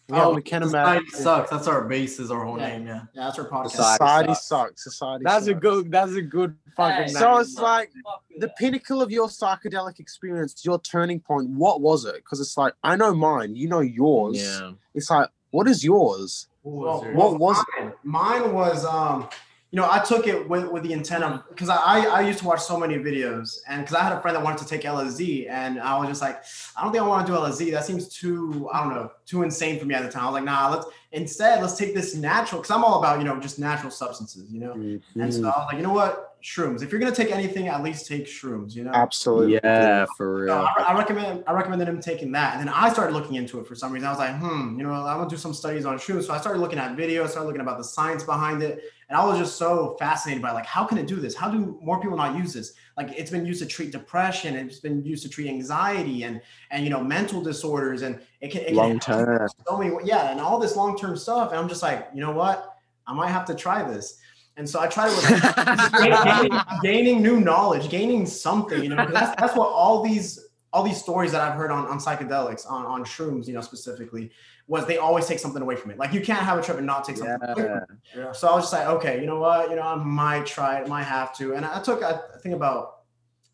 We Oh, have McKenna Society Madness. sucks. That's our base. Is our whole Yeah. name. Yeah. yeah that's our podcast Society Society sucks. sucks. Society. That's a good. That's a good fucking. Hey, So it's like the pinnacle of your psychedelic experience, your turning point. What was it? Because it's like I know mine, you know yours. yeah. It's like, what is yours? Well, What was mine, mine was um you know i took it with, with the intent of because I, I i used to watch so many videos and because i had a friend that wanted to take lsd and i was just like i don't think i want to do lsd that seems too i don't know too insane for me at the time. I was like nah let's instead let's take this natural because i'm all about you know just natural substances you know? And so i was like you know what shrooms if you're gonna take anything at least take shrooms you know Absolutely. Yeah, for so real. I, I recommend I recommended him taking that, and then I started looking into it for some reason. I was like, hmm, you know, I'm gonna do some studies on shrooms. So I started looking at videos, started looking about the science behind it, and I was just so fascinated by like, how can it do this? How do more people not use this? Like, it's been used to treat depression, it's been used to treat anxiety, and and you know, mental disorders, and it can, it can Long term. so many, yeah, and all this long term stuff. And I'm just like, you know what? I might have to try this. And so I try to with gaining, gaining new knowledge, gaining something, you know, that's, that's what all these all these stories that I've heard on, on psychedelics, on, on shrooms, you know, specifically, was they always take something away from it. Like you can't have a trip and not take something away from it. Yeah. So I was just like, okay, you know what? You know, I might try it, might have to. And I took, I think about,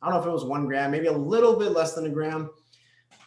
I don't know if it was one gram, maybe a little bit less than a gram.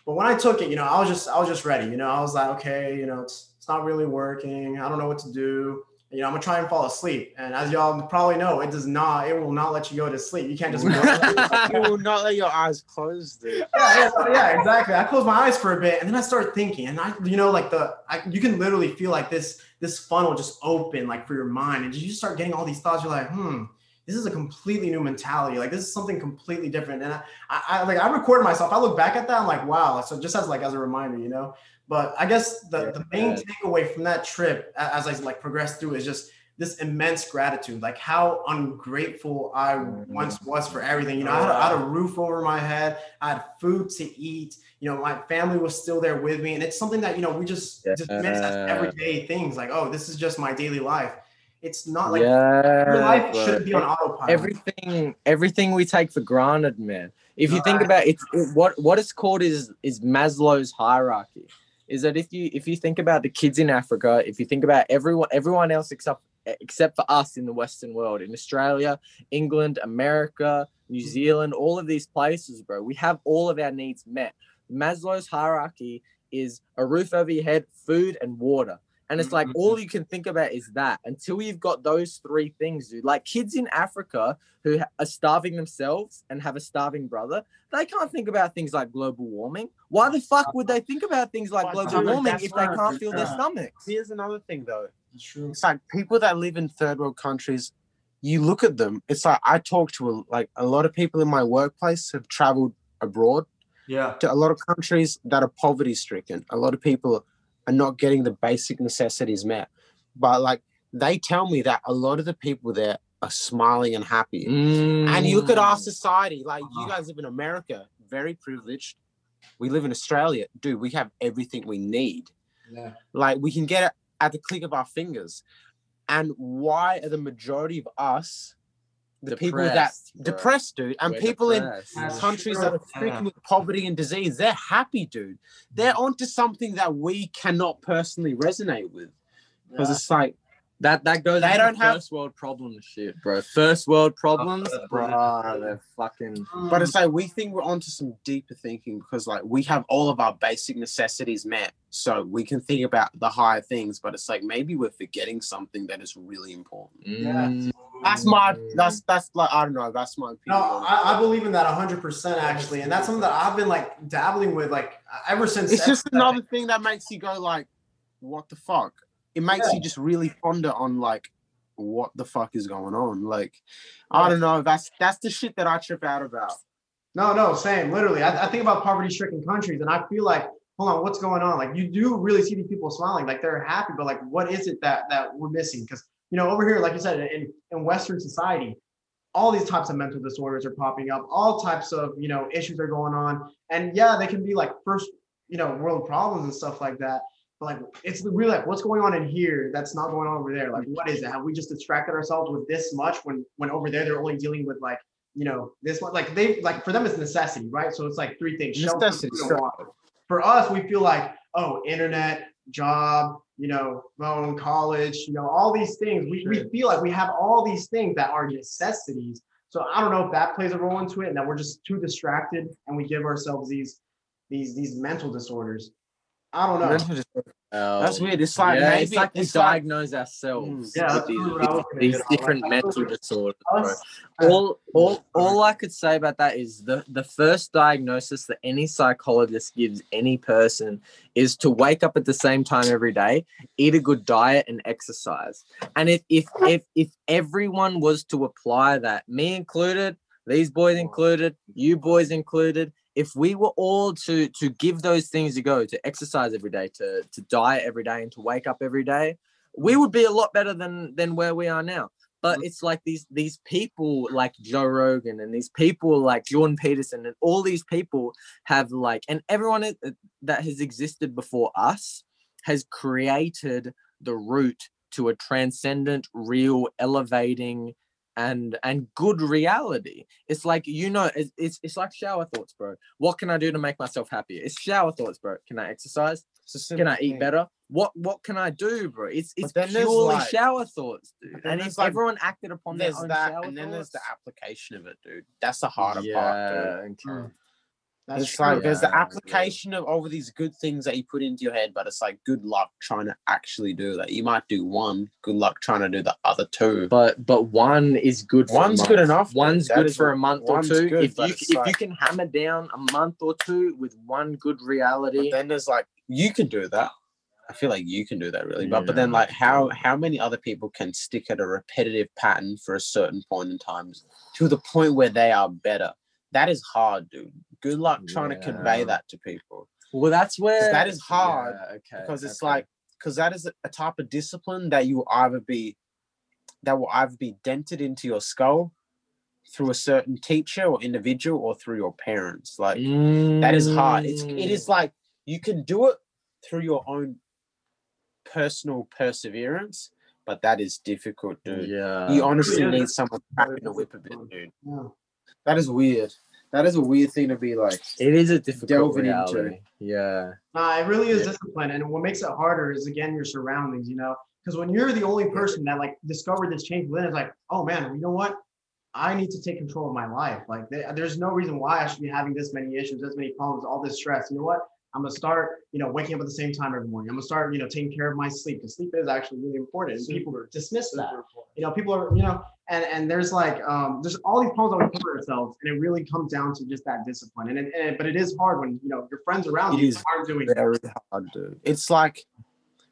But when I took it, you know, I was just, I was just ready. You know, I was like, okay, you know, it's, it's not really working. I don't know what to do. You know, I'm gonna try and fall asleep. And as y'all probably know, it does not, it will not let you go to sleep. You can't just you will not let your eyes close, dude. yeah, yeah, yeah, exactly. I close my eyes for a bit and then I start thinking, and I, you know, like the, I, you can literally feel like this, this funnel just open, like for your mind, and you just start getting all these thoughts. You're like, hmm, this is a completely new mentality. Like this is something completely different. And I, I, I like, I recorded myself. I look back at that. I'm like, wow. So just as like as a reminder, you know. But I guess the, the main takeaway from that trip, as I like progressed through, is just this immense gratitude. Like how ungrateful I mm-hmm. once was for everything. You know, I had, a- I had a roof over my head. I had food to eat. You know, my family was still there with me, and it's something that you know we just just miss as everyday things. Like, oh, this is just my daily life. It's not like yeah, your life bro. shouldn't be on autopilot. everything everything we take for granted man if you think Right. about it, it what what it's called is is maslow's hierarchy is that if you if you think about the kids in africa if you think about everyone everyone else except except for us in the western world in australia england america new Mm-hmm. zealand all of these places bro we have all of our needs met maslow's hierarchy is a roof over your head food and water and it's like Mhm. all you can think about is that until you've got those three things, dude. Like kids in Africa who are starving themselves and have a starving brother, they can't think about things like global warming. Why the fuck would they think about things like global warming if they can't feel their stomachs? Here's another thing though. It's true. It's like people that live in third world countries, you look at them, it's like I talk to a, like a lot of people in my workplace have traveled abroad Yeah. to a lot of countries that are poverty stricken. A lot of people are not getting the basic necessities met. But like they tell me that a lot of the people there are smiling and happy. And you look at our Mm. society, like you Uh-huh. guys live in America, very privileged. We live in Australia, dude. We have everything we need. Yeah. Like we can get it at the click of our fingers. And why are the majority of us the people that Depressed, bro. depressed, dude, and We're people in depressed. That's countries that are stricken with poverty and disease, they're happy, dude. They're mm. onto something that we cannot personally resonate with. Because it's like, That that goes. They into don't have- first world problems, shit, bro. First world problems, that's bro. They're fucking. but it's like we think we're onto some deeper thinking because like we have all of our basic necessities met. So we can think about the higher things, but it's like maybe we're forgetting something that is really important. Yeah. Mm. That's my that's that's like I don't know, that's my opinion. No. I, I believe in that 100% actually. And that's something that I've been like dabbling with like ever since. it's just another thing that makes you go like, what the fuck? It makes you just really ponder on like what the fuck is going on. Like, I don't know. That's that's the shit that I trip out about. No, no, same. Literally, I, I think about poverty-stricken countries, and I feel like, hold on, what's going on? Like, you do really see these people smiling, like they're happy, but like, what is it that that we're missing? Because you know, over here, like you said, in in Western society, all these types of mental disorders are popping up. All types of you know issues are going on, and yeah, they can be like first you know world problems and stuff like that. But like, it's the real like, what's going on in here that's not going on over there? Like, what is it? Have we just distracted ourselves with this much when when over there they're only dealing with like you know, this one, like they like for them it's necessity, right? So it's like three things. shelter, Necessity, food, and sure. water. For us, we feel like, oh, internet, job, you know, phone, college, you know, all these things. We, we feel like we have all these things that are necessities. So I don't know if that plays a role into it and that we're just too distracted and we give ourselves these these these mental disorders. I don't know. Mental disorder. Oh. That's weird. It's like yeah, maybe it's like we it's like- diagnose ourselves Mm. Yeah, with that's these, really what I was gonna these different Like, mental disorders. bro. All all all I could say about that is the the first diagnosis that any psychologist gives any person is to wake up at the same time every day, eat a good diet and exercise. And if if if if everyone was to apply that, me included, these boys included, you boys included, if we were all to to give those things a go, to exercise every day, to to diet every day and to wake up every day, we would be a lot better than than where we are now. But it's like these these people like Joe Rogan and these people like Jordan Peterson and all these people have like and everyone uh, that has existed before us has created the route to a transcendent real elevating and and good reality it's like you know it's, it's it's like shower thoughts bro what can i do to make myself happier it's shower thoughts bro can i exercise It's can I eat thing. better? What what can I do, bro? It's it's purely like- shower thoughts, dude. And if like- everyone acted upon their own that, shower and then there's the application of it, dude. That's the harder part, dude. yeah, okay. That's it's true. like there's the Yeah, yeah. application of all of these good things that you put into your head, but it's like good luck trying to actually do that. You might do one, good luck trying to do the other two. But but one is good. For a One's month. good enough. One's That good for a what- month or one's two. good, if you it's if you can hammer down a month or two with one good But reality, then there's like you can do that. I feel like you can do that really, but but then like how how many other people can stick at a repetitive pattern for a certain point in time to the point where they are better? That is hard, dude. Good luck trying to convey that to people. well, that's where that is hard, Yeah, okay, because it's okay. like because that is a- type of discipline that you will either be that will either be dented into your skull through a certain teacher or individual or through your parents like that is hard it's it Mm. like you can do it through your own personal perseverance but that is difficult dude Yeah. you honestly Yeah, need someone cracking the whip a bit dude Yeah. That is weird that is a weird thing to be like it is a difficult delving into. reality. Yeah. Nah, it really is Yeah. discipline, and what makes it harder is again your surroundings. You know, because when you're the only person that like discovered this change within, it's like, oh man, you know what? I need to take control of my life. Like, there- there's no reason why I should be having this many issues, this many problems, all this stress. You know what? I'm gonna start, you know, waking up at the same time every morning. I'm gonna start, you know, taking care of my sleep because sleep is actually really important. And people dismiss that. You know, people are, you know, and and there's like, um, there's all these problems that we put on ourselves, and it really comes down to just that discipline. And, it, and it- but it is hard when you know your friends around It you is aren't doing very hard dude it's like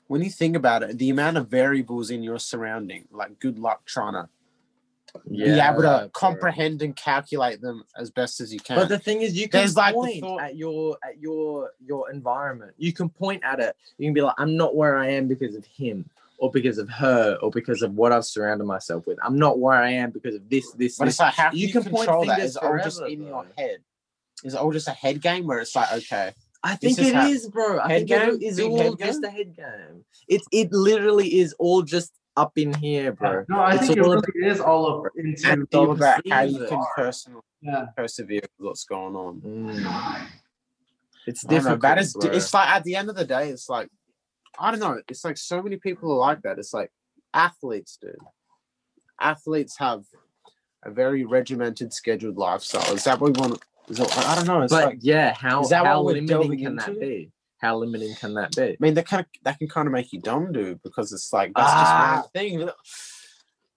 when you think about it the amount of variables in your surrounding like good luck trying to Yeah. be able bro. to comprehend and calculate them as best as you can. But the thing is, you can There's, like, the point thought- at your at your your environment. You can point at it. You can be like, I'm not where I am because of him, or because of her, or because of what I've surrounded myself with. I'm not where I am because of this, this, but this. it's like how you you can can point control that? fingers all just forever, in your head? Is it all just a head game where it's like, okay, I think is it how- is, bro. I Head think it game? is Big all just game? a head game. It's it literally is all just up in here, bro. No, I It's think it all really is all up into and it's all you about how you it. can personally Yeah. persevere with what's going on. Mm. It's I don't difficult. that is, bro. it's like at the end of the day, it's like, I don't know. It's like so many people are like that. It's like athletes, dude. Athletes have a very regimented, scheduled lifestyle. Is that what we want? Is it, I don't know. It's but like, yeah, how is that how limiting delving can that be? How limiting can that be? I mean, that kind of that can kind of make you dumb, dude, because it's like that's Ah. just one thing.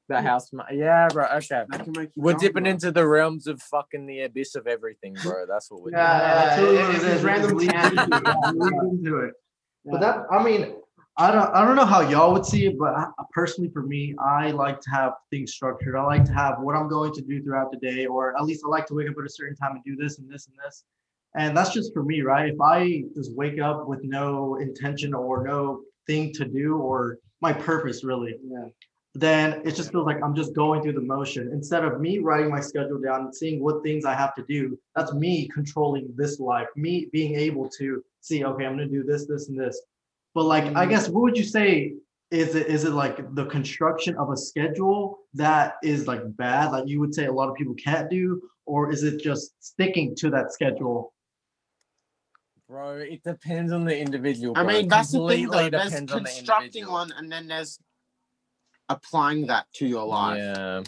The house, ma- yeah, bro. Okay, That can make you we're dumb, dipping bro. into the realms of fucking the abyss of everything, bro. That's what we're doing. Yeah, that's yeah, really it- it's it these is. random It's tangents. leading Yeah, lead into it. But that, I mean, I don't, I don't know how y'all would see it, but I, personally, for me, I like to have things structured. I like to have what I'm going to do throughout the day, or at least I like to wake up at a certain time and do this and this and this. And that's just for me, right? If I just wake up with no intention or no thing to do or my purpose, really, Yeah. then it just feels like I'm just going through the motion instead of me writing my schedule down and seeing what things I have to do. That's me controlling this life, me being able to see, okay, I'm gonna do this, this, and this. But like, I mm. guess, what would you say? Is it is it like the construction of a schedule that is like bad, like you would say a lot of people can't do, or is it just sticking to that schedule? Bro, it depends on the individual. I bro. mean, that's the thing. Completely Though. There's depends on the constructing one, and then there's applying that to your life. Yeah.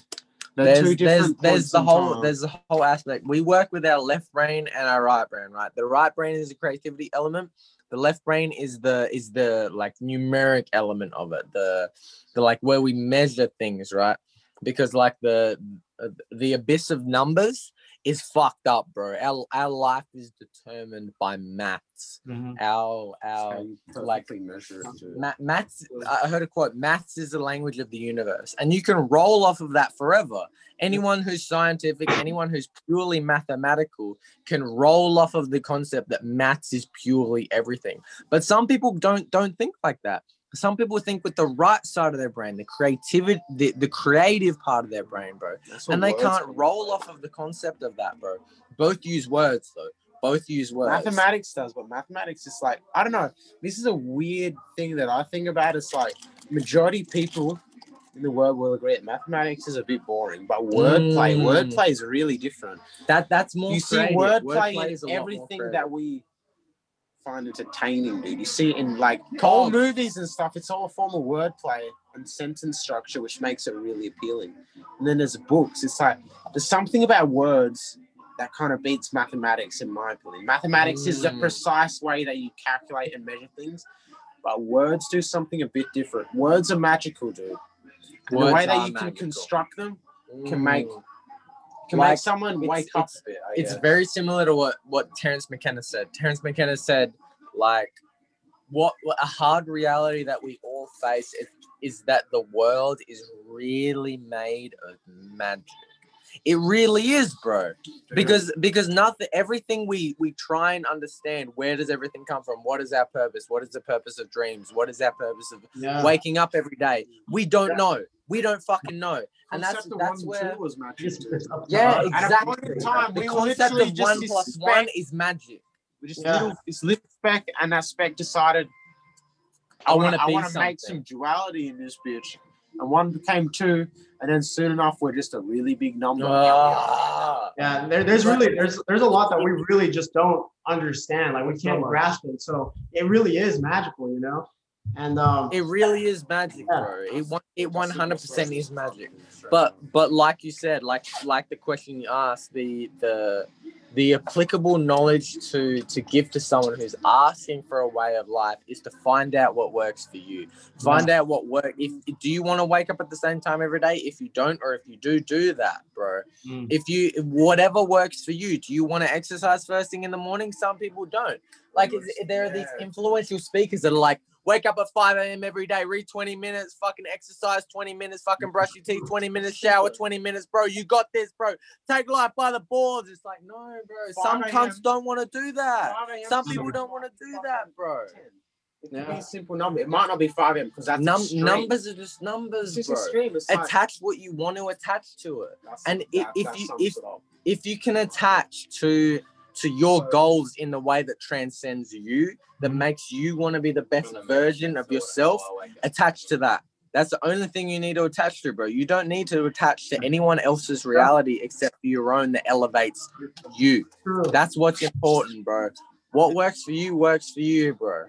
They're there's, there's, there's the whole time. there's the whole aspect. We work with our left brain and our right brain, right? The right brain is the creativity element. The left brain is the is the like numeric element of it. The the like where we measure things, right? Because like the the abyss of numbers is fucked up, bro. Our our life is determined by maths. Mm-hmm. Our That's how our you like, measure Ma- maths, I heard a quote maths is the language of the universe. And you can roll off of that forever. Anyone who's scientific, anyone who's purely mathematical can roll off of the concept that maths is purely everything. But some people don't don't think like that. Some people think with the right side of their brain, the creativity, the, the creative part of their brain, bro. And they can't roll off of the concept of that, bro. Both use words though. Both use words. Mathematics does, but mathematics is like I don't know. This is a weird thing that I think about. It's like majority people in the world will agree that mathematics is a bit boring, but wordplay, Mm. wordplay is really different. That that's more you see creative. wordplay is a in lot more everything that we find entertaining, dude. You see it in like whole Oh. movies and stuff. It's all a form of wordplay and sentence structure, which makes it really appealing. And then there's books. It's like there's something about words that kind of beats mathematics in my opinion. Mathematics is the Mm. precise way that you calculate and measure things, but words do something a bit different. Words are magical, dude. And the way that are you can magical. construct them can make Like, make someone it's- wake up it's- a bit. I it's guess. very similar to what what Terence McKenna said. Terence McKenna said, like, what, what a hard reality that we all face is, is that the world is really made of magic. It really is, bro. Because because nothing, everything we we try and understand. Where does everything come from? What is our purpose? What is the purpose of dreams? What is our purpose of Yeah. waking up every day? We don't know. We don't fucking know. And that's Concept of that's where two was magic. It's, too. it's up to yeah. At point exactly. in time, the we concept of one plus suspect- one is magic. We just Yeah. little this little speck, and that speck decided, I I wanna I want to make some duality in this bitch, and one became two, and then soon enough, we're just a really big number. Ah. Yeah, there, there's really there's there's a lot that we really just don't understand. Like we can't grasp it. So it really is magical, you know. And um, It really is magic, Yeah. bro. It one it one hundred percent is magic. But but like you said, like like the question you asked, the the the applicable knowledge to to give to someone who's asking for a way of life is to find out what works for you. Find out what work. If do you want to wake up at the same time every day? If you don't, or if you do, do that, bro. Mm. If you whatever works for you. Do you want to exercise first thing in the morning? Some people don't. Like is, there are these influential speakers that are like, wake up at 5 a.m. every day, read 20 minutes, fucking exercise 20 minutes, fucking brush your teeth 20 minutes, shower 20 minutes, bro. You got this, bro. Take life by the balls. It's like, no, bro. Some 5 cunts don't want to do that. Some people don't want to do that, bro. 10. It Yeah. be a simple number. It might not be five a.m. because that's Num- numbers are just It's numbers, just bro. It's like, Attach what you want to attach to it. that's- and that- if that you- if- if you can attach to to your goals in the way that transcends you that mm-hmm. makes you want to be the best version of yourself attach to that. That's the only thing you need to attach to bro. You don't need to attach to anyone else's reality except for your own that elevates you. That's what's important bro. What works for you works for you bro.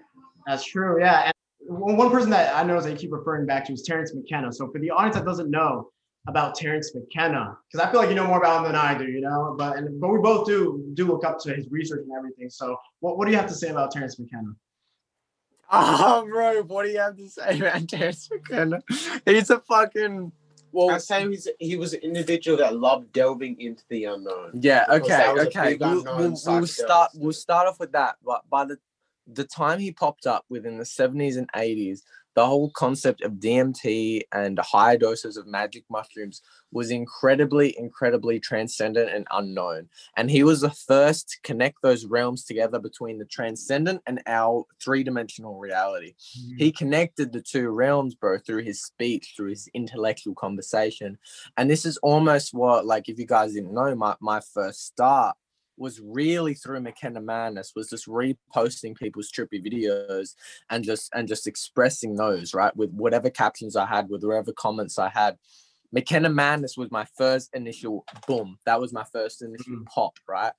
That's true. Yeah. And one one person that I know that you keep referring back to is Terence McKenna. So for the audience that doesn't know about Terence McKenna, because I feel like you know more about him than I do, you know. But and but we both do do look up to his research and everything. So what, what do you have to say about Terence McKenna? oh bro what do you have to say about Terence McKenna? he's a fucking well I'd say he's, he was an individual that loved delving into the unknown. Yeah. Okay. that was a Okay. We'll, we'll, we'll start. We'll start off with that. But by the the time he popped up within the seventies and eighties, the whole concept of DMT and high doses of magic mushrooms was incredibly, incredibly transcendent and unknown. And he was the first to connect those realms together between the transcendent and our three dimensional reality. He mm-hmm. connected the two realms bro through his speech through his intellectual conversation. And this is almost what like if you guys didn't know my, my first start was really through McKenna Madness was just reposting people's trippy videos and just and just expressing those right with whatever captions I had with whatever comments I had. McKenna Madness was my first initial boom. That was my first initial mm. pop right?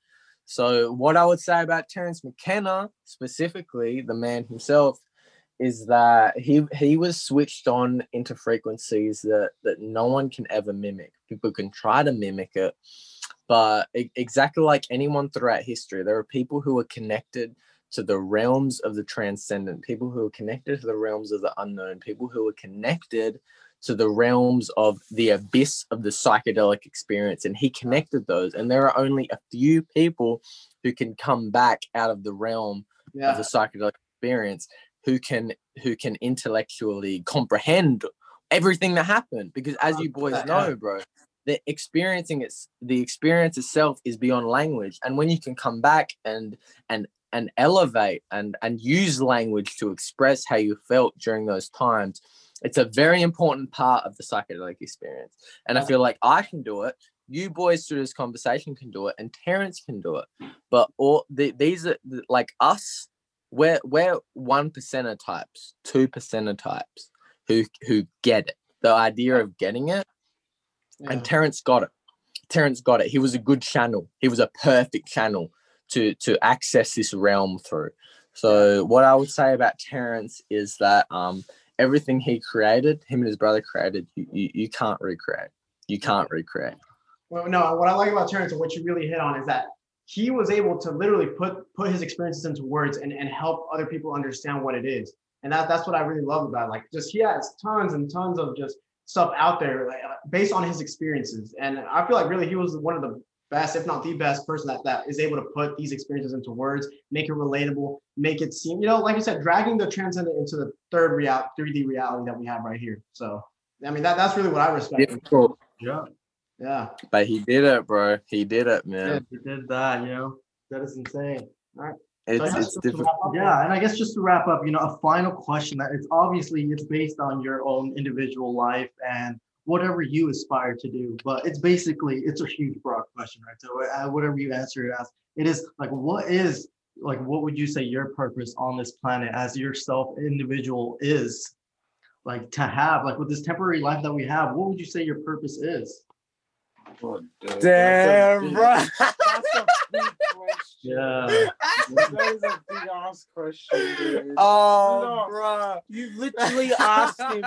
So what I would say about Terence McKenna specifically the man himself is that he he was switched on into frequencies that that no one can ever mimic. People can try to mimic it, but exactly like anyone throughout history, there are people who are connected to the realms of the transcendent, people who are connected to the realms of the unknown, people who are connected to the realms of the abyss of the psychedelic experience. And he connected those. And there are only a few people who can come back out of the realm of the psychedelic experience who can who can intellectually comprehend everything that happened because as you boys know bro the experiencing it's the experience itself is beyond language. And when you can come back and and and elevate and and use language to express how you felt during those times it's a very important part of the psychedelic experience. And i feel like i can do it. You boys through this conversation can do it and terence can do it. But all the, these are the- like us we're we're one percenter types two percenter types who who get it. The idea of getting it yeah. and terence got it. Terence got it. He was a good channel. He was a perfect channel to to access this realm through. So what i would say about terence is that um everything he created him and his brother created you you, you can't recreate. You can't recreate. Well, no, what I like about Terence and what you really hit on is that he was able to literally put put his experiences into words and, and help other people understand what it is. And that, that's what I really love about it. Like just he has tons and tons of just stuff out there like, based on his experiences. And I feel like really he was one of the best, if not the best person that, that is able to put these experiences into words, make it relatable, make it seem, you know, like you said, dragging the transcendent into the third real 3D reality that we have right here. So I mean that that's really what I respect. Difficult, Yeah, Yeah. but he did it, bro. He did it, man. he did that. You know, that is insane. It's So it's just difficult. up, Yeah, and I guess just to wrap up, you know, a final question that it's obviously it's based on your own individual life and whatever you aspire to do, but it's basically it's a huge broad question, right? So uh, whatever you answer it as, it is like what is like what would you say your purpose on this planet as yourself individual is like to have like with this temporary life that we have what would you say your purpose is Damn, bro. That's a big question. Yeah That is a big ass question, dude. Oh, No. bro. You literally asked him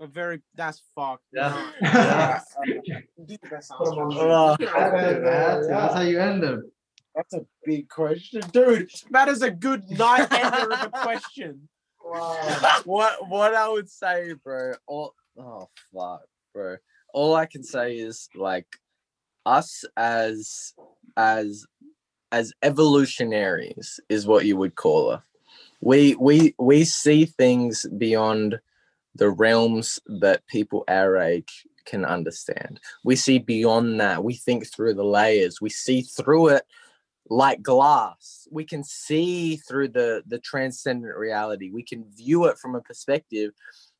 a very that's fucked. Yeah. Yeah. Dude, that sounds Put him on good. That's, that's, that's how you end them That's a big question, dude. That is a good night ender of a question. what what I would say, bro. All oh fuck, bro. All I can say is like us as as as evolutionaries is what you would call us. We we we see things beyond the realms that people our age can understand. We see beyond that. We think through the layers. We see through it like glass. We can see through the the transcendent reality. We can view it from a perspective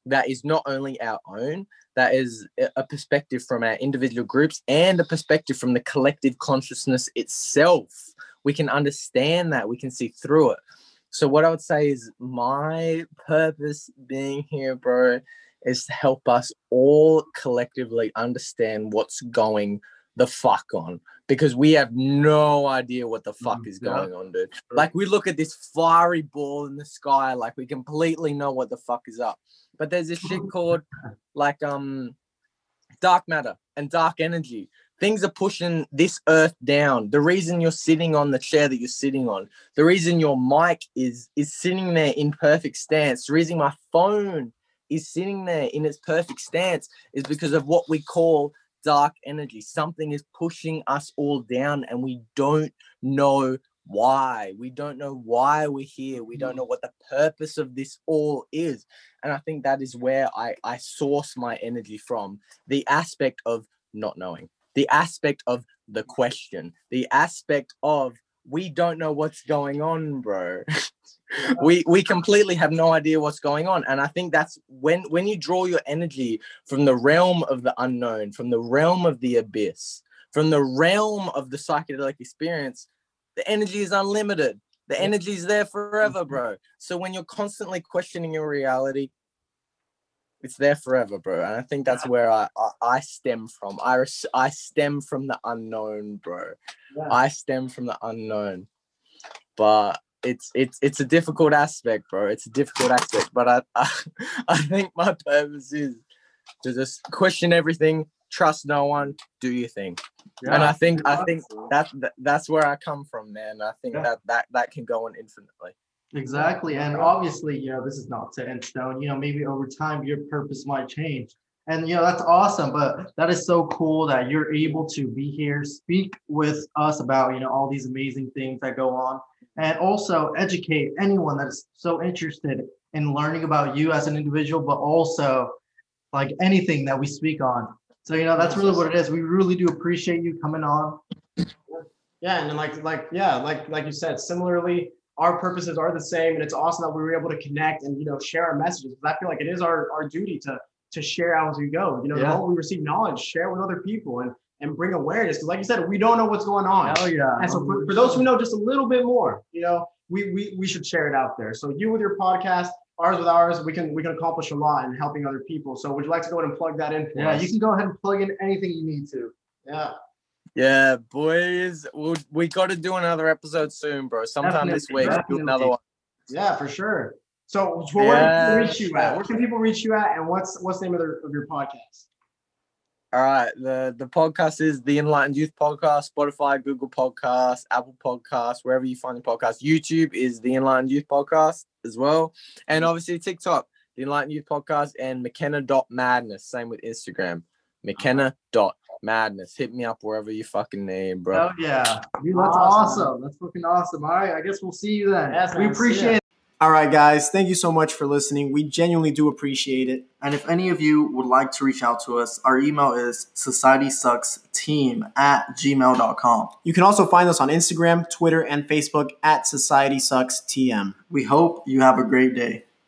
that is not only our own, that is a- perspective from our individual groups and a perspective from the collective consciousness itself. We can understand that. We can see through it. So what I would say is my purpose being here, bro, is to help us all collectively understand what's going the fuck on because we have no idea what the fuck Mm, is yeah. going on, dude. Like we look at this fiery ball in the sky, like we completely know what the fuck is up. But there's this shit called like um dark matter and dark energy. Things are pushing this earth down. The reason you're sitting on the chair that you're sitting on, the reason your mic is is sitting there in perfect stance, the reason my phone is sitting there in its perfect stance is because of what we call dark energy. Something is pushing us all down, and we don't know why. We don't know why we're here. We don't mm-hmm. know what the purpose of this all is. And I think that is where I, I source my energy from the aspect of not knowing, the aspect of the question, the aspect of we don't know what's going on, bro. we we completely have no idea what's going on and i think that's when when you draw your energy from the realm of the unknown from the realm of the abyss from the realm of the psychedelic experience the energy is unlimited. The energy is there forever mm-hmm. bro. So when you're constantly questioning your reality it's there forever bro and i think that's where i i, I stem from. I, res- I stem from the unknown bro. Yeah. i stem from the unknown. But it's it's it's a difficult aspect bro. It's a difficult aspect but i i, I think my purpose is to just question everything trust no one do your thing. And i think i think that, that that's where i come from man i think Yeah. that that that can go on infinitely Exactly. And obviously, you know, this is not set in stone. You know, maybe over time your purpose might change. And, you know, that's awesome. But that is so cool that you're able to be here, speak with us about, you know, all these amazing things that go on, and also educate anyone that's so interested in learning about you as an individual, but also like anything that we speak on. So, you know, that's really what it is. We really do appreciate you coming on. Yeah, and like like yeah, like like you said, similarly, our purposes are the same, and it's awesome that we were able to connect and you know share our messages. But I feel like it is our our duty to to share out as we go. You know, Yeah. we receive knowledge, share with other people and and bring awareness. Because like you said, we don't know what's going on. Hell yeah. And so for, for those who know just a little bit more, you know, we, we we should share it out there. So you with your podcast, ours with ours, we can we can accomplish a lot in helping other people. So would you like to go ahead and plug that in Yeah, us? you can go ahead and plug in anything you need to. yeah. Yeah boys we we got to do another episode soon bro sometime this Definitely, week do another one Yeah, for sure. So, so where can Yeah, people reach you at? Where can people reach you at? And what's what's the name of, their, of your podcast? All right. The the podcast is the Enlightened Youth Podcast, Spotify, Google Podcast, Apple Podcast, wherever you find the podcast. YouTube is the Enlightened Youth Podcast as well. And obviously TikTok, the Enlightened Youth Podcast, and McKenna Madness. Same with Instagram. McKenna.madness. Hit me up wherever you fucking name, bro. Oh yeah, dude, that's Awesome. awesome. That's fucking awesome. All right, I guess we'll see you then. Yes, we man, appreciate it. All right, guys. Thank you so much for listening. We genuinely do appreciate it. And if any of you would like to reach out to us, our email is societysucksteam at gmail.com. You can also find us on Instagram, Twitter, and Facebook at Society Sucks TM. We hope you have a great day.